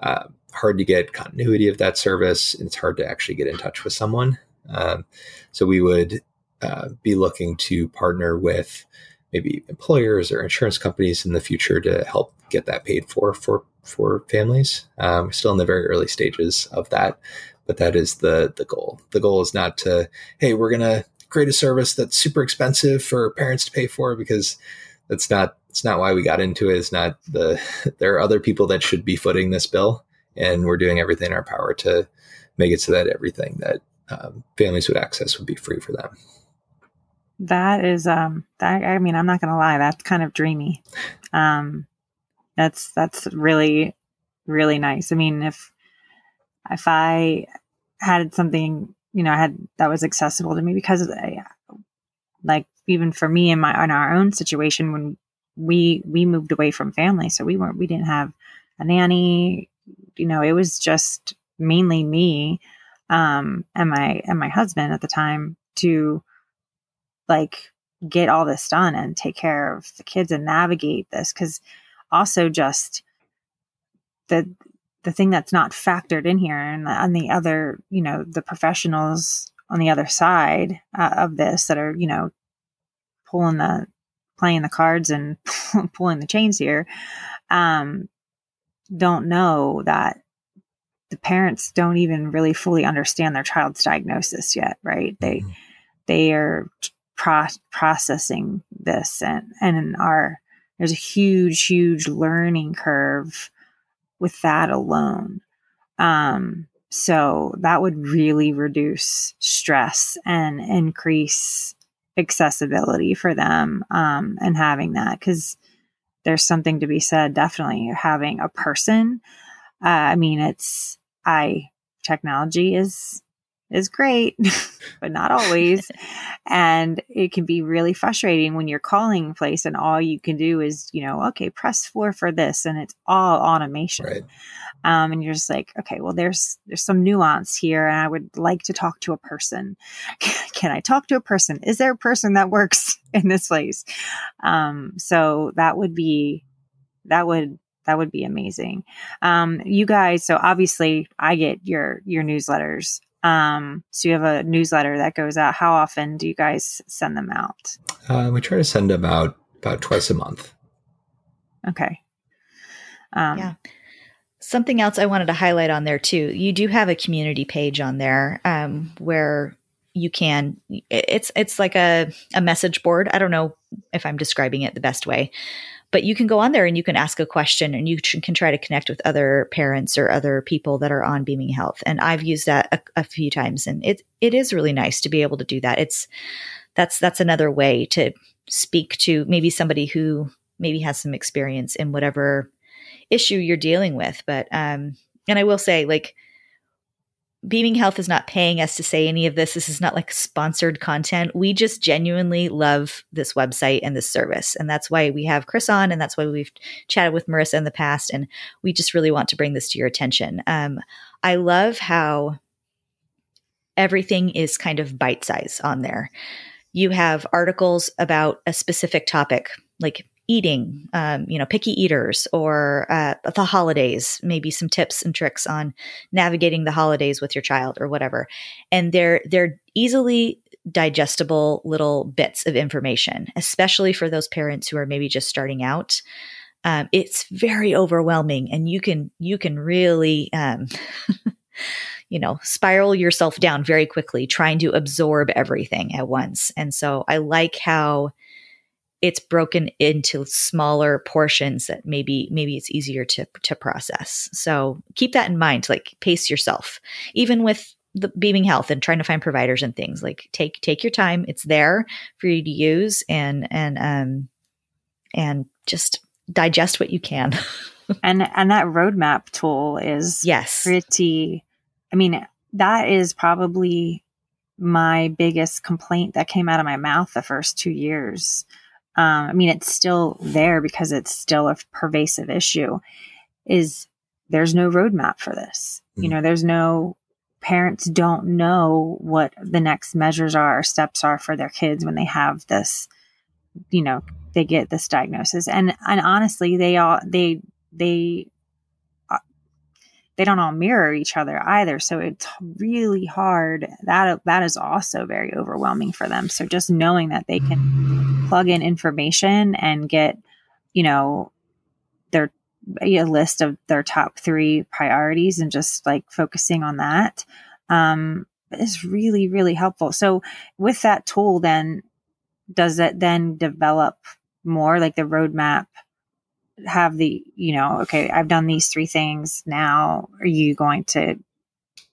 uh, hard to get continuity of that service, and it's hard to actually get in touch with someone. Um, so we would uh, be looking to partner with maybe employers or insurance companies in the future to help get that paid for for for families. Um, still in the very early stages of that, but that is the the goal. The goal is not to hey, we're gonna create a service that's super expensive for parents to pay for because that's not it's not why we got into it. It's not the there are other people that should be footing this bill and we're doing everything in our power to make it so that everything that um, families would access would be free for them. That is, um, that, I mean, I'm not going to lie, that's kind of dreamy. Um, that's that's really really nice. I mean, if if I had something, you know, I had that was accessible to me because, I, like, even for me in my in our own situation when we we moved away from family, so we weren't we didn't have a nanny. You know, it was just mainly me um, and my and my husband at the time to like get all this done and take care of the kids and navigate this because also just the the thing that's not factored in here and on the other you know the professionals on the other side uh, of this that are you know pulling the playing the cards and pulling the chains here um don't know that the parents don't even really fully understand their child's diagnosis yet right they mm-hmm. they are pro- processing this and and are there's a huge huge learning curve with that alone um so that would really reduce stress and increase accessibility for them um and having that cuz there's something to be said definitely having a person uh, i mean it's i technology is is great, but not always. and it can be really frustrating when you're calling place and all you can do is, you know, okay, press four for this and it's all automation. Right. Um, and you're just like, okay, well, there's there's some nuance here, and I would like to talk to a person. can I talk to a person? Is there a person that works in this place? Um, so that would be that would that would be amazing. Um, you guys, so obviously, I get your your newsletters. Um, so you have a newsletter that goes out. How often do you guys send them out? Uh, we try to send them out about twice a month. Okay. Um, yeah. Something else I wanted to highlight on there too. You do have a community page on there um, where you can. It's it's like a a message board. I don't know if I'm describing it the best way, but you can go on there and you can ask a question and you can try to connect with other parents or other people that are on beaming health and i've used that a, a few times and it it is really nice to be able to do that it's that's that's another way to speak to maybe somebody who maybe has some experience in whatever issue you're dealing with but um and i will say like Beaming Health is not paying us to say any of this. This is not like sponsored content. We just genuinely love this website and this service. And that's why we have Chris on. And that's why we've chatted with Marissa in the past. And we just really want to bring this to your attention. Um, I love how everything is kind of bite size on there. You have articles about a specific topic, like eating, um, you know, picky eaters or uh, the holidays, maybe some tips and tricks on navigating the holidays with your child or whatever. And they're they're easily digestible little bits of information, especially for those parents who are maybe just starting out. Um, it's very overwhelming, and you can you can really. Um, you know, spiral yourself down very quickly trying to absorb everything at once. And so I like how it's broken into smaller portions that maybe maybe it's easier to to process. So keep that in mind. Like pace yourself, even with the beaming health and trying to find providers and things. Like take take your time. It's there for you to use and and um and just digest what you can. and and that roadmap tool is yes pretty. I mean that is probably my biggest complaint that came out of my mouth the first two years um, I mean, it's still there because it's still a pervasive issue, is there's no roadmap for this. Mm-hmm. You know, there's no parents don't know what the next measures are or steps are for their kids when they have this, you know, they get this diagnosis. And and honestly, they all they they they don't all mirror each other either. So it's really hard. That that is also very overwhelming for them. So just knowing that they can plug in information and get you know their a list of their top three priorities and just like focusing on that um, is really really helpful. So with that tool then does it then develop more like the roadmap have the, you know, okay, I've done these three things. Now, are you going to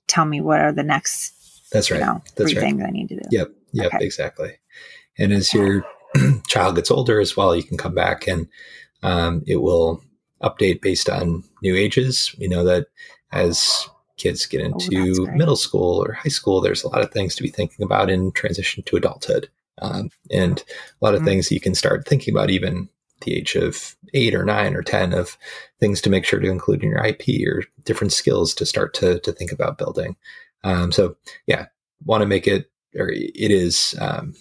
tell me what are the next? That's right. You know, That's three right. things I need to do. Yep. Yep. Okay. Exactly. And as your child gets older as well, you can come back and um, it will update based on new ages. You know that as kids get oh, into oh, middle school or high school, there's a lot of things to be thinking about in transition to adulthood. Um, and a lot of mm-hmm. things you can start thinking about even the age of eight or nine or 10 of things to make sure to include in your IP or different skills to start to, to think about building. Um, so, yeah, want to make it, or it is um,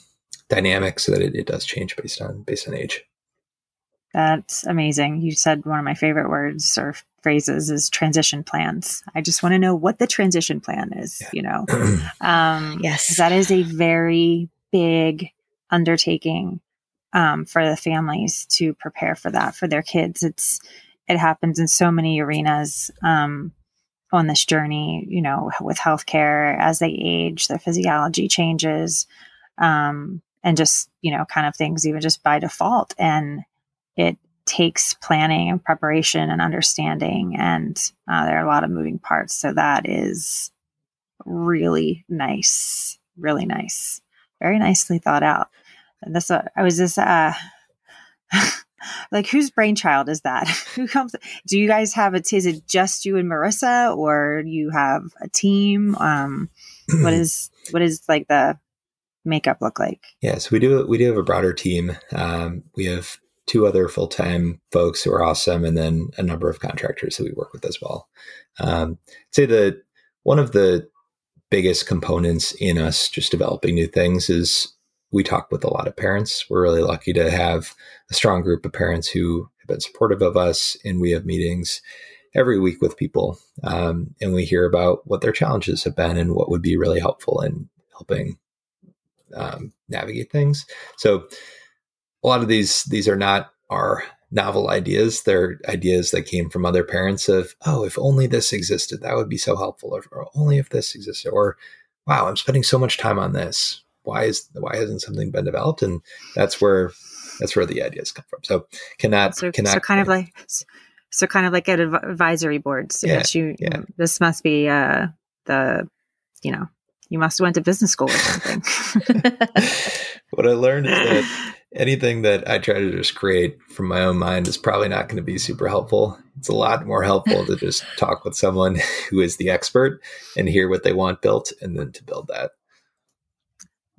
dynamic so that it, it does change based on based on age. That's amazing. You said one of my favorite words or phrases is transition plans. I just want to know what the transition plan is, yeah. you know? um, yes. That is a very big undertaking um, for the families to prepare for that for their kids. It's, it happens in so many arenas um, on this journey, you know, with healthcare as they age, their physiology changes, um, and just, you know, kind of things even just by default. And it takes planning and preparation and understanding and uh, there are a lot of moving parts so that is really nice really nice very nicely thought out and this uh, i was just uh like whose brainchild is that? Who comes do you guys have a is it just you and marissa or you have a team? Um what is what is like the makeup look like? Yes we do we do have a broader team. Um we have two other full time folks who are awesome, and then a number of contractors that we work with as well. Um, I'd say that one of the biggest components in us just developing new things is we talk with a lot of parents. We're really lucky to have a strong group of parents who have been supportive of us, and we have meetings every week with people, um, and we hear about what their challenges have been and what would be really helpful in helping um, navigate things. So a lot of these these are not our novel ideas. They're ideas that came from other parents of, oh, if only this existed, that would be so helpful. Or, or only if this existed. Or, wow, I'm spending so much time on this. Why is why hasn't something been developed? And that's where that's where the ideas come from. So cannot so, cannot so kind of like so kind of like at advisory boards. Yeah, you, yeah. This must be uh, the you know you must have went to business school or something. what I learned is that anything that I try to just create from my own mind is probably not going to be super helpful. It's a lot more helpful to just talk with someone who is the expert and hear what they want built and then to build that.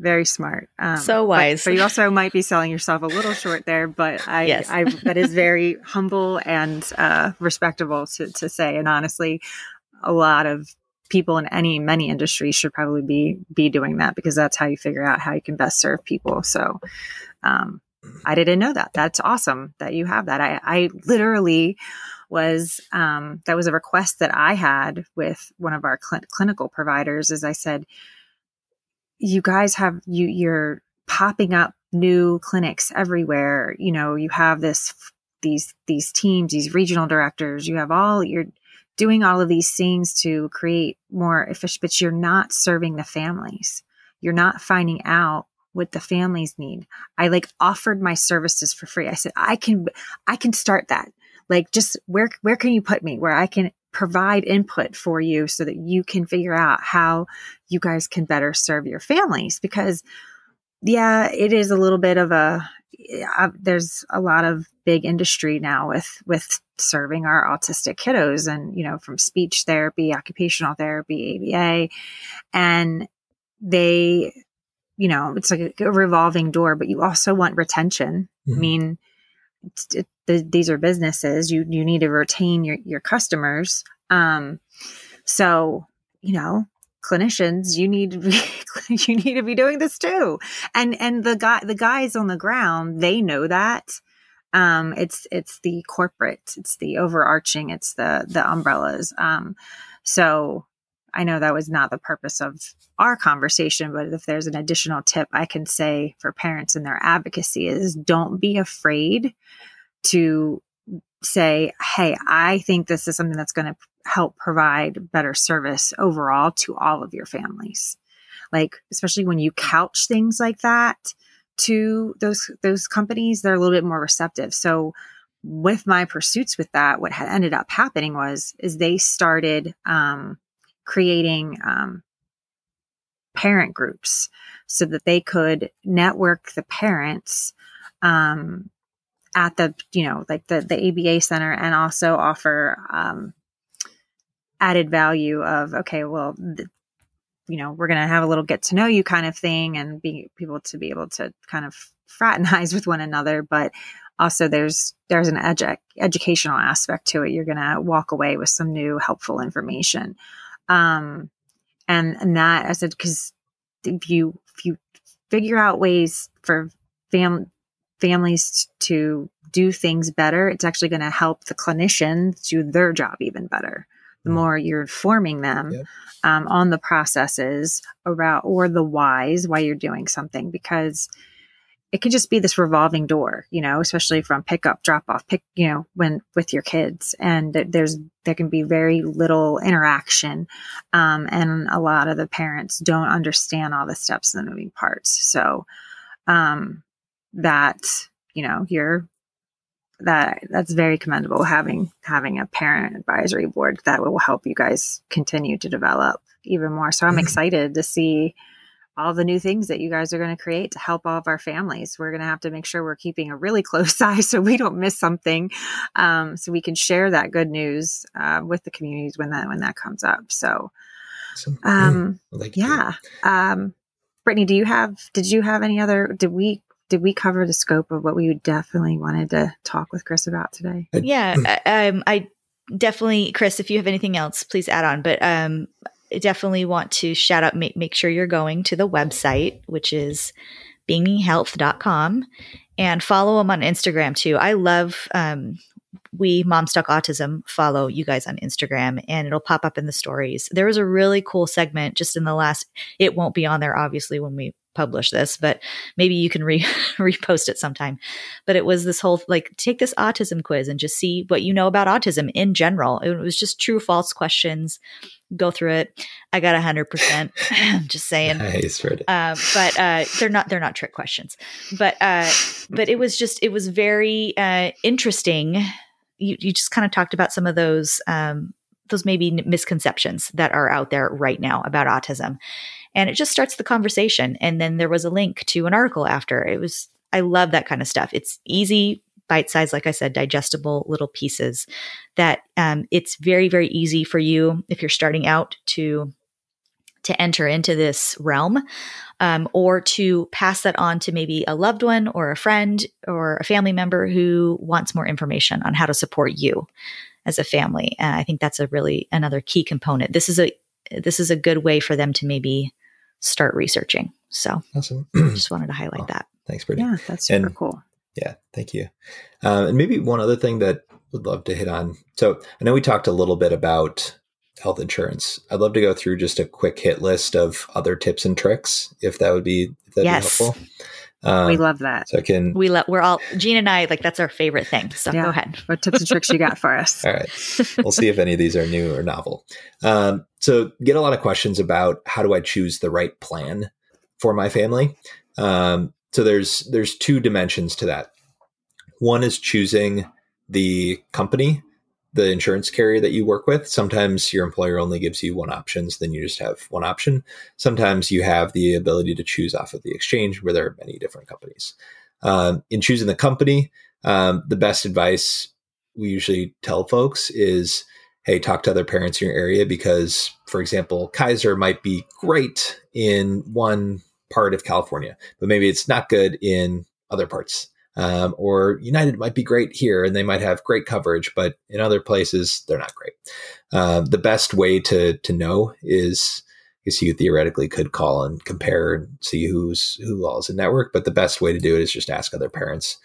Very smart. Um, so wise. But, but, you also might be selling yourself a little short there, but I, yes. I that is very humble and uh, respectable to, to say. And honestly, a lot of people in any many industries should probably be be doing that because that's how you figure out how you can best serve people. So um, I didn't know that. That's awesome that you have that. I, I literally was um, that was a request that I had with one of our cl- clinical providers. As I said, you guys have you you're popping up new clinics everywhere. You know, you have this these these teams, these regional directors. You have all you're doing all of these things to create more efficient, but you're not serving the families. You're not finding out what the families need. I like offered my services for free. I said, I can, I can start that. Like, just where, where can you put me where I can provide input for you so that you can figure out how you guys can better serve your families? Because yeah, it is a little bit of a, uh, there's a lot of big industry now with, with serving our autistic kiddos and, you know, from speech therapy, occupational therapy, ABA, and they you know, it's like a, revolving door, but you also want retention. Mm-hmm. I mean, it, it, these are businesses. You you need to retain your your customers. Um, so you know, clinicians, you need to be you need to be doing this too. And and the guy the guys on the ground, they know that. Um, it's it's the corporate, it's the overarching, it's the the umbrellas. Um, so I know that was not the purpose of our conversation, but if there's an additional tip I can say for parents and their advocacy is don't be afraid to say, Hey, I think this is something that's going to help provide better service overall to all of your families. Like, especially when you couch things like that to those, those companies, they're a little bit more receptive. So with my pursuits with that, what had ended up happening was, is they started, um, creating um, parent groups so that they could network the parents um, at the you know like the the ABA center and also offer um, added value of okay well the, you know we're to have a little get to know you kind of thing and be people to be able to kind of fraternize with one another but also there's there's an edu- educational aspect to it. You're to walk away with some new helpful information. Um, and, and that as it, because if you, if you figure out ways for fam- families to do things better, it's actually going to help the clinicians do their job even better. The mm. more you're informing them yep. um, on the processes around or the whys why you're doing something, because it can just be this revolving door, you know, especially from pickup, drop off, pick, you know, when with your kids. And there's, there can be very little interaction. Um, and a lot of the parents don't understand all the steps and the moving parts. So, um, that, you know, you're, that that's very commendable having having a parent advisory board that will help you guys continue to develop even more so i'm mm-hmm. excited to see all the new things that you guys are going to create to help all of our families. We're going to have to make sure we're keeping a really close eye so we don't miss something, um, so we can share that good news uh, with the communities when that when that comes up. So, um, like yeah, um, Brittney, do you have? Did you have any other? Did we? Did we cover the scope of what we definitely wanted to talk with Chris about today? Yeah, um, I definitely, Chris. If you have anything else, please add on. But um, definitely want to shout out, make, make sure you're going to the website, which is beaminghealth.com and follow them on Instagram too. I love, um, we Moms Talk Autism follow you guys on Instagram and it'll pop up in the stories. There was a really cool segment just in the last, it won't be on there obviously when we publish this, but maybe you can re- repost it sometime. But it was this whole like take this autism quiz and just see what you know about autism in general. It was just true false questions. Go through it. I got a hundred percent. Just saying. Nice, uh, but uh, they're not they're not trick questions. But uh, but it was just it was very uh, interesting. You you just kind of talked about some of those um, those maybe misconceptions that are out there right now about autism and it just starts the conversation. And then there was a link to an article after. It was, I love that kind of stuff. It's easy, bite size, like I said, digestible little pieces that um, it's very, very easy for you if you're starting out to to enter into this realm um, or to pass that on to maybe a loved one or a friend or a family member who wants more information on how to support you as a family and i think that's a really another key component this is a this is a good way for them to maybe start researching. So awesome. just wanted to highlight that. Thanks, Brittney. Yeah, that's super and, cool. Yeah, thank you. Um, and maybe one other thing that would love to hit on. So I know we talked a little bit about health insurance. I'd love to go through just a quick hit list of other tips and tricks, if that would be if that'd yes. be helpful. Um, we love that. So I can. We love. We're all Jean and I like that's our favorite thing. So yeah. go ahead. What tips and tricks you got for us? all right, we'll see if any of these are new or novel. Um, so get a lot of questions about how do I choose the right plan for my family. Um, so there's there's two dimensions to that. One is choosing the company the insurance carrier that you work with. Sometimes your employer only gives you one option, so then you just have one option. Sometimes you have the ability to choose off of the exchange where there are many different companies. Um, in choosing the company, um, the best advice we usually tell folks is hey, talk to other parents in your area because, for example, Kaiser might be great in one part of California, but maybe it's not good in other parts um, or United might be great here and they might have great coverage, but in other places they're not great. Uh, the best way to to know is because you theoretically could call and compare and see who's who all is in network, but the best way to do it is just ask other parents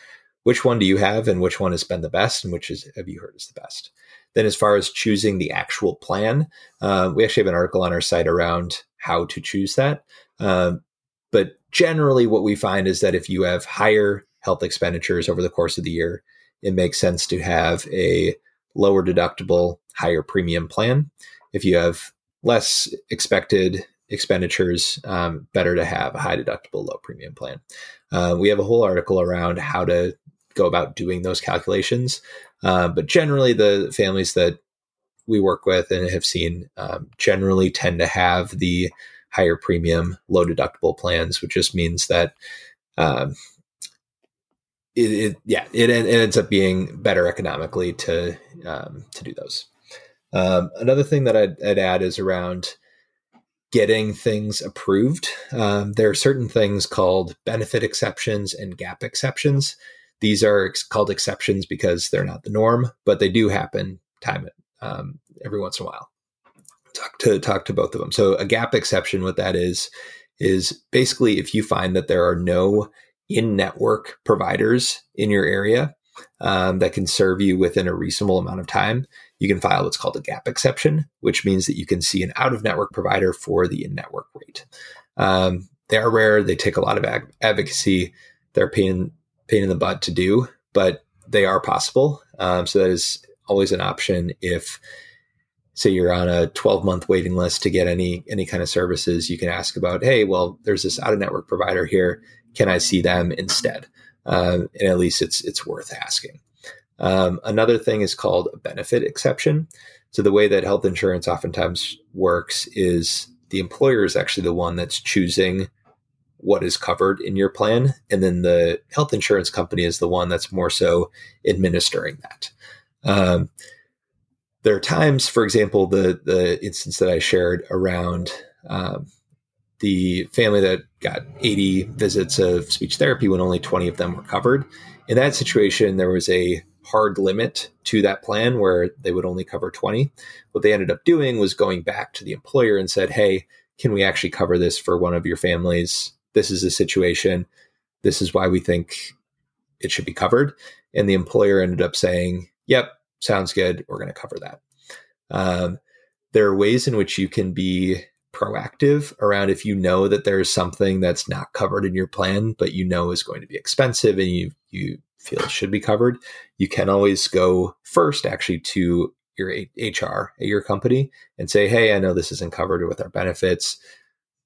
which one do you have and which one has been the best and which is have you heard is the best. Then, as far as choosing the actual plan, uh, we actually have an article on our site around how to choose that. Uh, but generally, what we find is that if you have higher health expenditures over the course of the year, it makes sense to have a lower deductible, higher premium plan. If you have less expected expenditures, um, better to have a high deductible, low premium plan. Uh, we have a whole article around how to go about doing those calculations. Uh, but generally, the families that we work with and have seen um, generally tend to have the higher premium, low deductible plans, which just means that um, it, it yeah, it, it, ends up being better economically to um, to do those. Um, another thing that I'd, I'd, add is around getting things approved. Um, there are certain things called benefit exceptions and gap exceptions These are ex- called exceptions because they're not the norm, but they do happen time um, every once in a while. Talk to talk to both of them. So a gap exception, what that is, is basically if you find that there are no in-network providers in your area um, that can serve you within a reasonable amount of time, you can file what's called a gap exception, which means that you can see an out-of-network provider for the in-network rate. Um, they are rare. They take a lot of ag- advocacy. They're pain pain in the butt to do, but they are possible. Um, so that is always an option if say you're on a 12 month waiting list to get any any kind of services you can ask about hey well there's this out of network provider here can i see them instead? Um, and at least it's it's worth asking. Um, another thing is called a benefit exception. So the way that health insurance oftentimes works is the employer is actually the one that's choosing what is covered in your plan. And then the health insurance company is the one that's more so administering that. Um, there are times, for example, the the instance that I shared around um, the family that got 80 visits of speech therapy when only 20 of them were covered. In that situation, there was a hard limit to that plan where they would only cover 20. What they ended up doing was going back to the employer and said, "Hey, can we actually cover this for one of your families? This is a situation. This is why we think it should be covered." And the employer ended up saying, "Yep, sounds good. We're going to cover that. Um, there are ways in which you can be proactive around if you know that there's something that's not covered in your plan, but you know is going to be expensive and you you feel should be covered. You can always go first actually to your HR at your company and say, "Hey, I know this isn't covered with our benefits.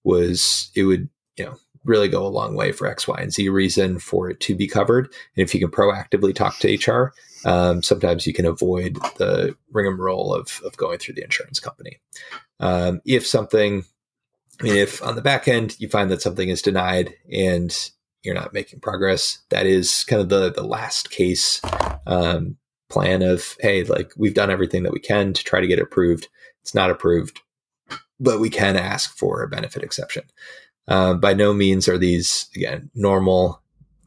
Was it would you know really go a long way for X, Y, and Z reason for it to be covered. And if you can proactively talk to HR, um, sometimes you can avoid the rigmarole of, of going through the insurance company. Um, if something, if on the back end you find that something is denied and you're not making progress, that is kind of the the last case um, plan of hey, like we've done everything that we can to try to get it approved. It's not approved, but we can ask for a benefit exception. Uh, by no means are these again normal.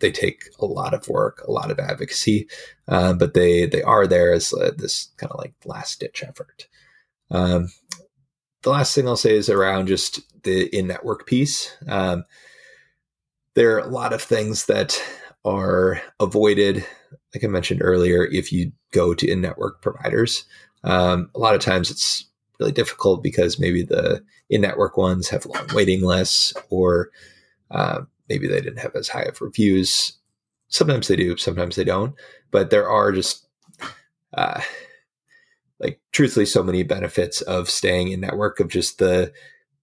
They take a lot of work, a lot of advocacy, uh, but they they are there as uh, this kind of like last ditch effort. Um, the last thing I'll say is around just the in network piece. Um, there are a lot of things that are avoided, like I mentioned earlier, if you go to in network providers. Um, a lot of times it's really difficult because maybe the in-network ones have long waiting lists, or uh, maybe they didn't have as high of reviews. Sometimes they do, sometimes they don't. But there are just uh, like truthfully so many benefits of staying in network of just the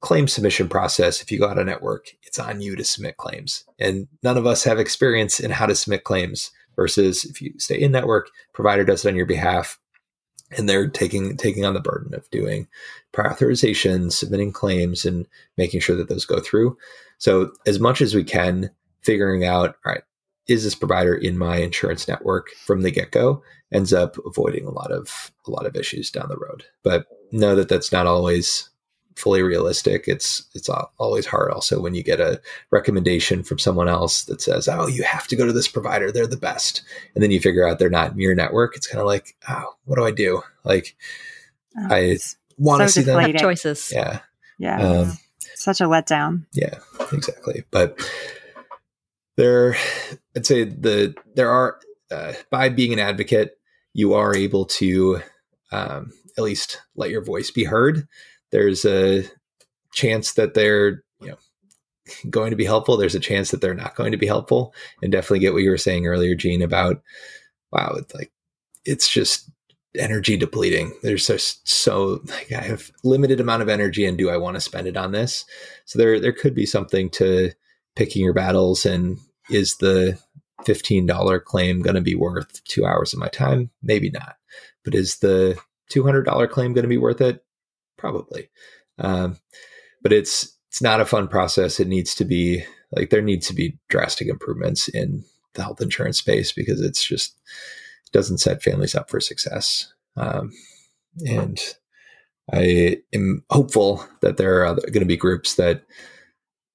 claim submission process. If you go out of network, it's on you to submit claims, and none of us have experience in how to submit claims. Versus if you stay in network, provider does it on your behalf and they're taking taking on the burden of doing prior authorization, submitting claims, and making sure that those go through. So as much as we can, figuring out, all right, is this provider in my insurance network from the get go, ends up avoiding a lot of a lot of issues down the road. But know that that's not always fully realistic. It's it's always hard also when you get a recommendation from someone else that says, "Oh, you have to go to this provider. They're the best." And then you figure out they're not in your network. It's kind of like, "Oh, what do I do?" Like oh, I want to so see them choices. Yeah. Yeah. Um, Such a letdown. Yeah, exactly. But there I'd say the there are uh, by being an advocate, you are able to um, at least let your voice be heard there's a chance that they're you know going to be helpful. There's a chance that they're not going to be helpful. And definitely get what you were saying earlier Jean about wow it's like it's just energy depleting. There's just so like i have limited amount of energy and do i want to spend it on this? So there there could be something to picking your battles and is the $15 claim going to be worth two hours of my time? Maybe not. But is the $200 claim going to be worth it probably. Um, but it's it's not a fun process. It needs to be like there needs to be drastic improvements in the health insurance space because it's just it doesn't set families up for success. Um, and I am hopeful that there are going to be groups that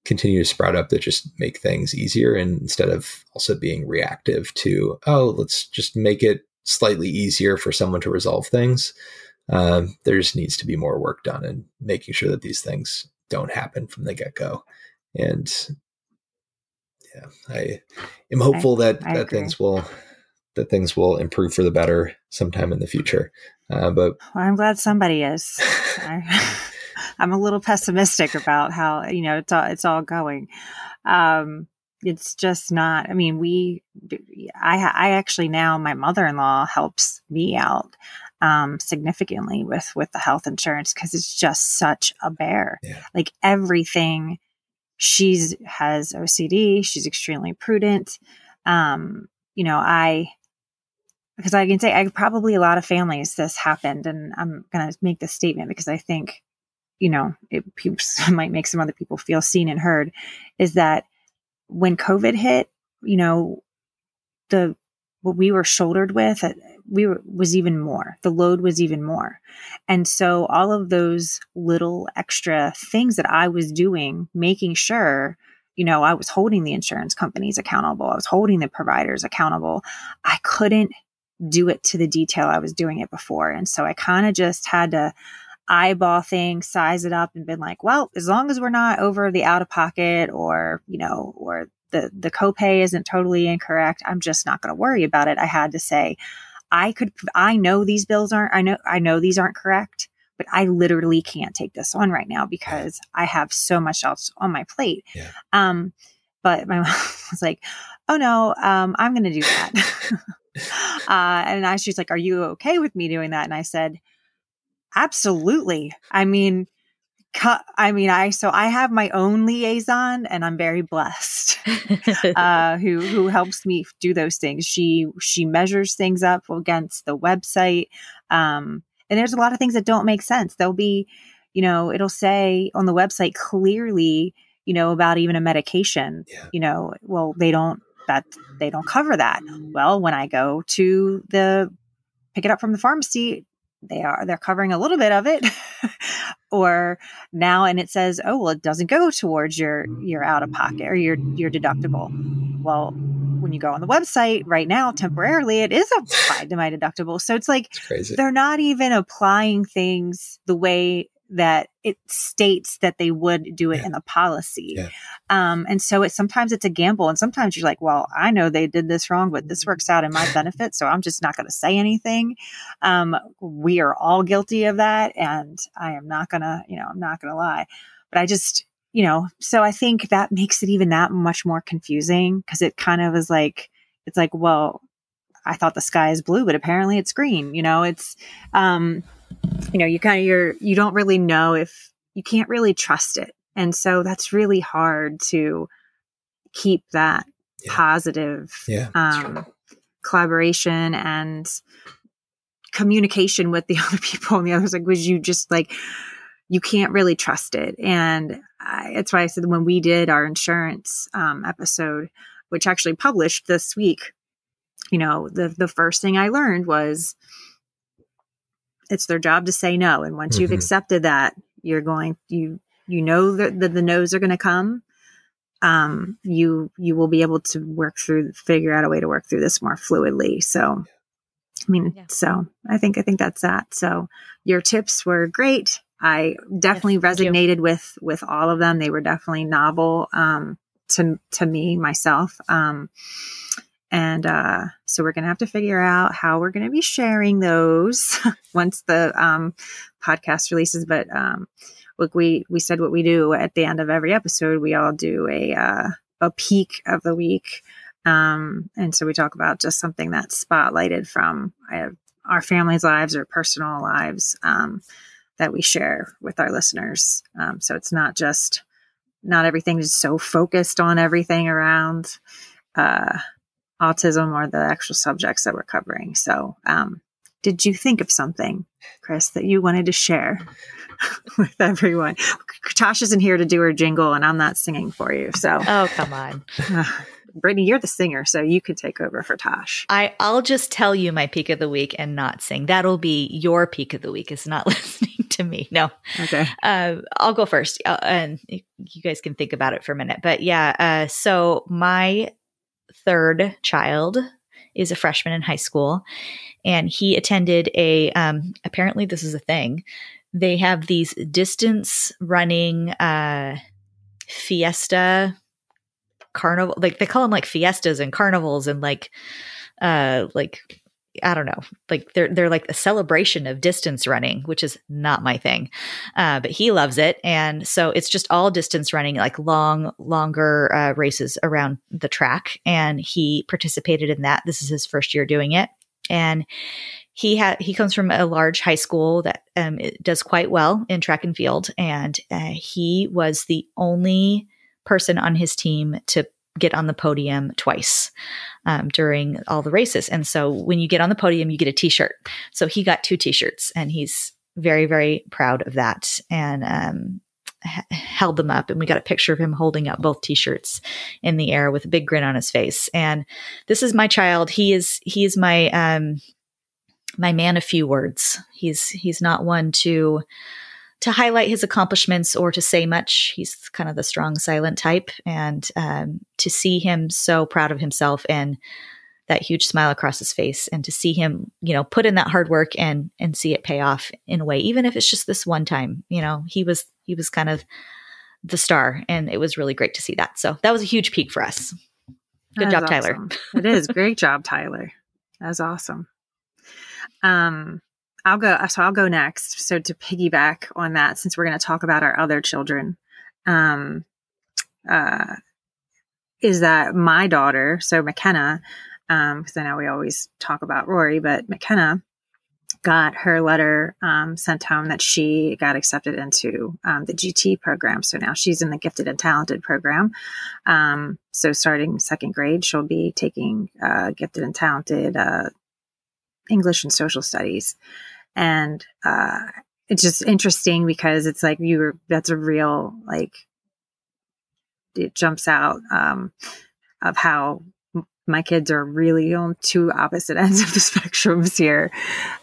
continue to sprout up that just make things easier and instead of also being reactive to oh let's just make it slightly easier for someone to resolve things um, there just needs to be more work done and making sure that these things don't happen from the get-go and yeah i am hopeful I, that I that agree. things will that things will improve for the better sometime in the future uh, but well, i'm glad somebody is I'm a little pessimistic about how you know it's all it's all going. Um, it's just not. I mean, we. I I actually now my mother in law helps me out um, significantly with with the health insurance because it's just such a bear. Yeah. Like everything, she's has OCD. She's extremely prudent. Um, you know, I because I can say I probably a lot of families this happened, and I'm going to make this statement because I think you know, it might make some other people feel seen and heard is that when COVID hit, you know, the, what we were shouldered with, uh, we were, was even more. The load was even more. And so all of those little extra things that I was doing, making sure, you know, I was holding the insurance companies accountable. I was holding the providers accountable. I couldn't do it to the detail I was doing it before. And so I kind of just had to, eyeball things, size it up and been like, well, as long as we're not over the out of pocket or, you know, or the, the copay isn't totally incorrect, I'm just not going to worry about it. I had to say, I could, I know these bills aren't, I know, I know these aren't correct, but I literally can't take this on right now because I have so much else on my plate. Yeah. Um, but my mom was like, oh no, um, I'm going to do that. uh, and I, she's like, are you okay with me doing that? And I said, Absolutely. I mean, I mean, I so I have my own liaison, and I'm very blessed. uh, who who helps me do those things? She she measures things up against the website, um, and there's a lot of things that don't make sense. There'll be, you know, it'll say on the website clearly, you know, about even a medication. Yeah. You know, well, they don't that they don't cover that. Well, when I go to the pick it up from the pharmacy, they are they're covering a little bit of it or now and it says oh well it doesn't go towards your your out of pocket or your your deductible. Well when you go on the website right now temporarily it is applied to my deductible. So it's like it's they're not even applying things the way that it states that they would do it yeah. in the policy. Yeah. Um, and so it sometimes it's a gamble, and sometimes you're like, well, I know they did this wrong, but this works out in my benefit, so I'm just not going to say anything. Um, we are all guilty of that, and I am not gonna, you know, I'm not gonna lie. But I just, you know, so I think that makes it even that much more confusing because it kind of is like, it's like, well, I thought the sky is blue, but apparently it's green. You know, it's um you know, you kind of you're you don't really know if you can't really trust it. And so that's really hard to keep that yeah. positive yeah, um, collaboration and communication with the other people and the others like was you just like you can't really trust it and I, that's why i said when we did our insurance um, episode which actually published this week you know the the first thing i learned was it's their job to say no. And once mm-hmm. you've accepted that, you're going, you, you know that the, the no's are going to come. Um, you, you will be able to work through, figure out a way to work through this more fluidly. So, I mean, yeah. so I think, I think that's that. So your tips were great. I definitely yes, resonated with, with all of them. They were definitely novel, um, to, to me, myself. Um, and uh, so we're going to have to figure out how we're going to be sharing those once the um, podcast releases. But um, look, we we said what we do at the end of every episode. We all do a uh, a peak of the week, um, and so we talk about just something that's spotlighted from uh, our family's lives or personal lives um, that we share with our listeners. Um, so it's not just not everything is so focused on everything around. Uh, autism or the actual subjects that we're covering. So, um, did you think of something, Chris, that you wanted to share with everyone? Tash isn't here to do her jingle, and I'm not singing for you. So, oh come on, Brittney, you're the singer, so you could take over for Tash. I I'll just tell you my peak of the week and not sing. That'll be your peak of the week. Is not listening to me. No. Okay. Uh, I'll go first, uh, and you guys can think about it for a minute. But yeah, uh, so my third child is a freshman in high school, and he attended a. Um, apparently, this is a thing. They have these distance running uh, fiesta carnival like they call them like fiestas and carnivals and like uh like I don't know, like they're they're like a celebration of distance running, which is not my thing, uh, but he loves it, and so it's just all distance running, like long, longer uh, races around the track, and he participated in that. This is his first year doing it, and he had he comes from a large high school that um, does quite well in track and field, and uh, he was the only person on his team to get on the podium twice um, during all the races. And so when you get on the podium, you get a t shirt. So he got two t shirts and he's very, very proud of that and um, h- held them up. And we got a picture of him holding up both t shirts in the air with a big grin on his face. And this is my child. He is, he is my, um, my man of few words. He's, he's not one to, to highlight his accomplishments or to say much. He's kind of the strong, silent type. And um, to see him so proud of himself and that huge smile across his face and to see him you know put in that hard work and and see it pay off in a way even if it's just this one time you know he was he was kind of the star and it was really great to see that so that was a huge peak for us good job awesome. tyler it is great job tyler that's awesome um I'll go. So I'll go next. So to piggyback on that, since we're going to talk about our other children, um, uh, is that my daughter? So McKenna, um, because I know we always talk about Rory, but McKenna got her letter um, sent home that she got accepted into um, the GT program. So now she's in the gifted and talented program. Um, so starting second grade, she'll be taking uh, gifted and talented uh, English and social studies and uh, it's just interesting because it's like you were that's a real like it jumps out um, of how my kids are really on two opposite ends of the spectrums here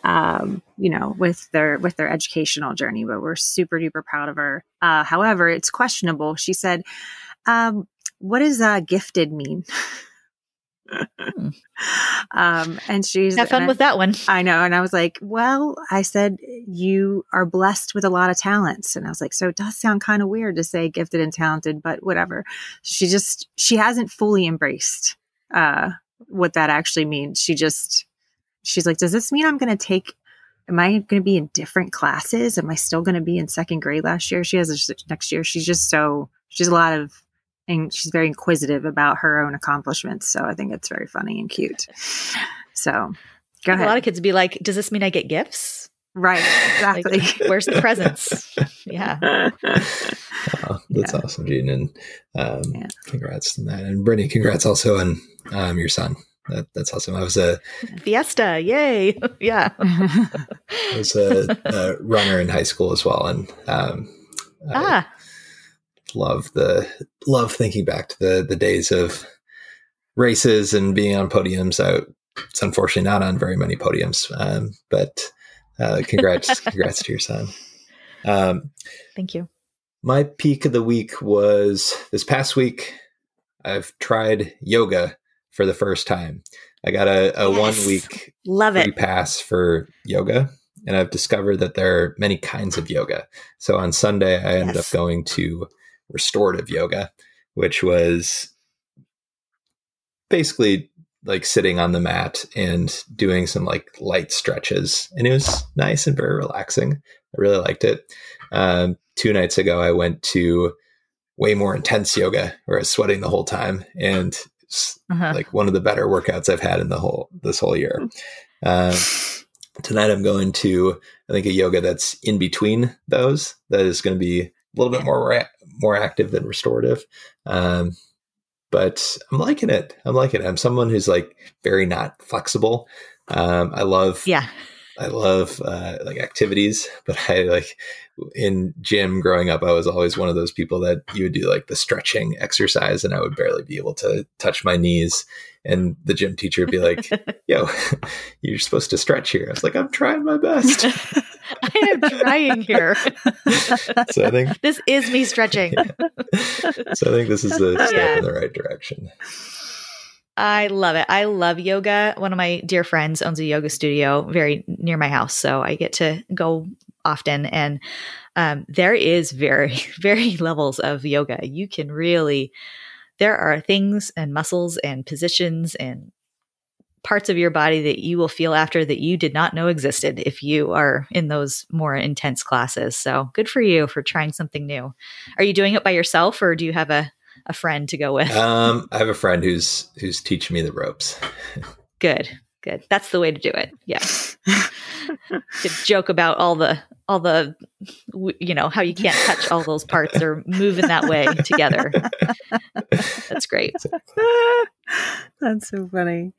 um, you know with their with their educational journey but we're super duper proud of her. Uh, however it's questionable. She said um, what does uh, gifted mean. um, and she's have fun with I, that one. I know. And I was like, well, I said, you are blessed with a lot of talents. And I was like, so it does sound kind of weird to say gifted and talented, but whatever. She just, she hasn't fully embraced, uh, what that actually means. She just, she's like, does this mean I'm going to take am I going to be in different classes? Am I still going to be in second grade last year? She has a, next year. She's just so, she's a lot of and she's very inquisitive about her own accomplishments. So I think it's very funny and cute. So go ahead. A lot of kids be like, "Does this mean I get gifts?" Right. Exactly. like, where's the presents? yeah. Oh, that's yeah. awesome, Jean, and um, yeah. congrats on that. And Brittney, congrats also on um, your son. That, that's awesome. I was a fiesta, yay! yeah, I was a, a, runner in high school as well, and um, ah, love the love thinking back to the the days of races and being on podiums. I, it's unfortunately not on very many podiums, um, but uh, congrats, congrats to your son. Um, Thank you. My peak of the week was this past week. I've tried yoga for the first time. I got a, a yes. one week love it pass for yoga, and I've discovered that there are many kinds of yoga. So on Sunday, I ended yes. up going to restorative yoga, which was basically like sitting on the mat and doing some like light stretches. And it was nice and very relaxing. I really liked it. Um, two nights ago, I went to way more intense yoga where I was sweating the whole time. And uh-huh. like one of the better workouts I've had in the whole, this whole year. Um, tonight I'm going to, I think a yoga that's in between those that is going to be a little bit more more active than restorative. Um, but I'm liking it. I'm liking it. I'm someone who's like very not flexible. Um, I love yeah I love uh, like activities, but I like in gym growing up, I was always one of those people that you would do like the stretching exercise, and I would barely be able to touch my knees. And the gym teacher would be like, "Yo, you're supposed to stretch here." I was like, "I'm trying my best." I am trying here. so I think this is me stretching. Yeah. So I think this is a step yeah. in the right direction. I love it. I love yoga. One of my dear friends owns a yoga studio very near my house, so I get to go often. And um, there is very, very levels of yoga. You can really, there are things and muscles and positions and parts of your body that you will feel after that you did not know existed if you are in those more intense classes. So good for you for trying something new. Are you doing it by yourself or do you have a a friend to go with? Um, I have a friend who's who's teaching me the ropes. good, good. That's the way to do it. Yeah. To joke about all the all the you know how you can't touch all those parts or move in that way together. That's great. That's so funny.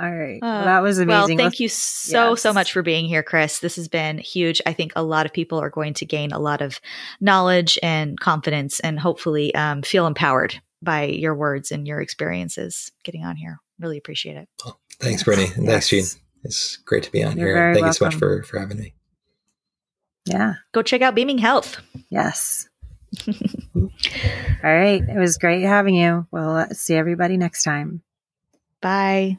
All right. Well, uh, that was amazing. Well, thank you so, yes. so much for being here, Chris. This has been huge. I think a lot of people are going to gain a lot of knowledge and confidence and hopefully um, feel empowered by your words and your experiences getting on here. Really appreciate it. Well, thanks, Brittney. And yes. thanks, Jean. It's great to be on You're here. Thank welcome. you so much for, for having me. Yeah. Go check out Beaming Health. Yes. All right. It was great having you. We'll see everybody next time. Bye.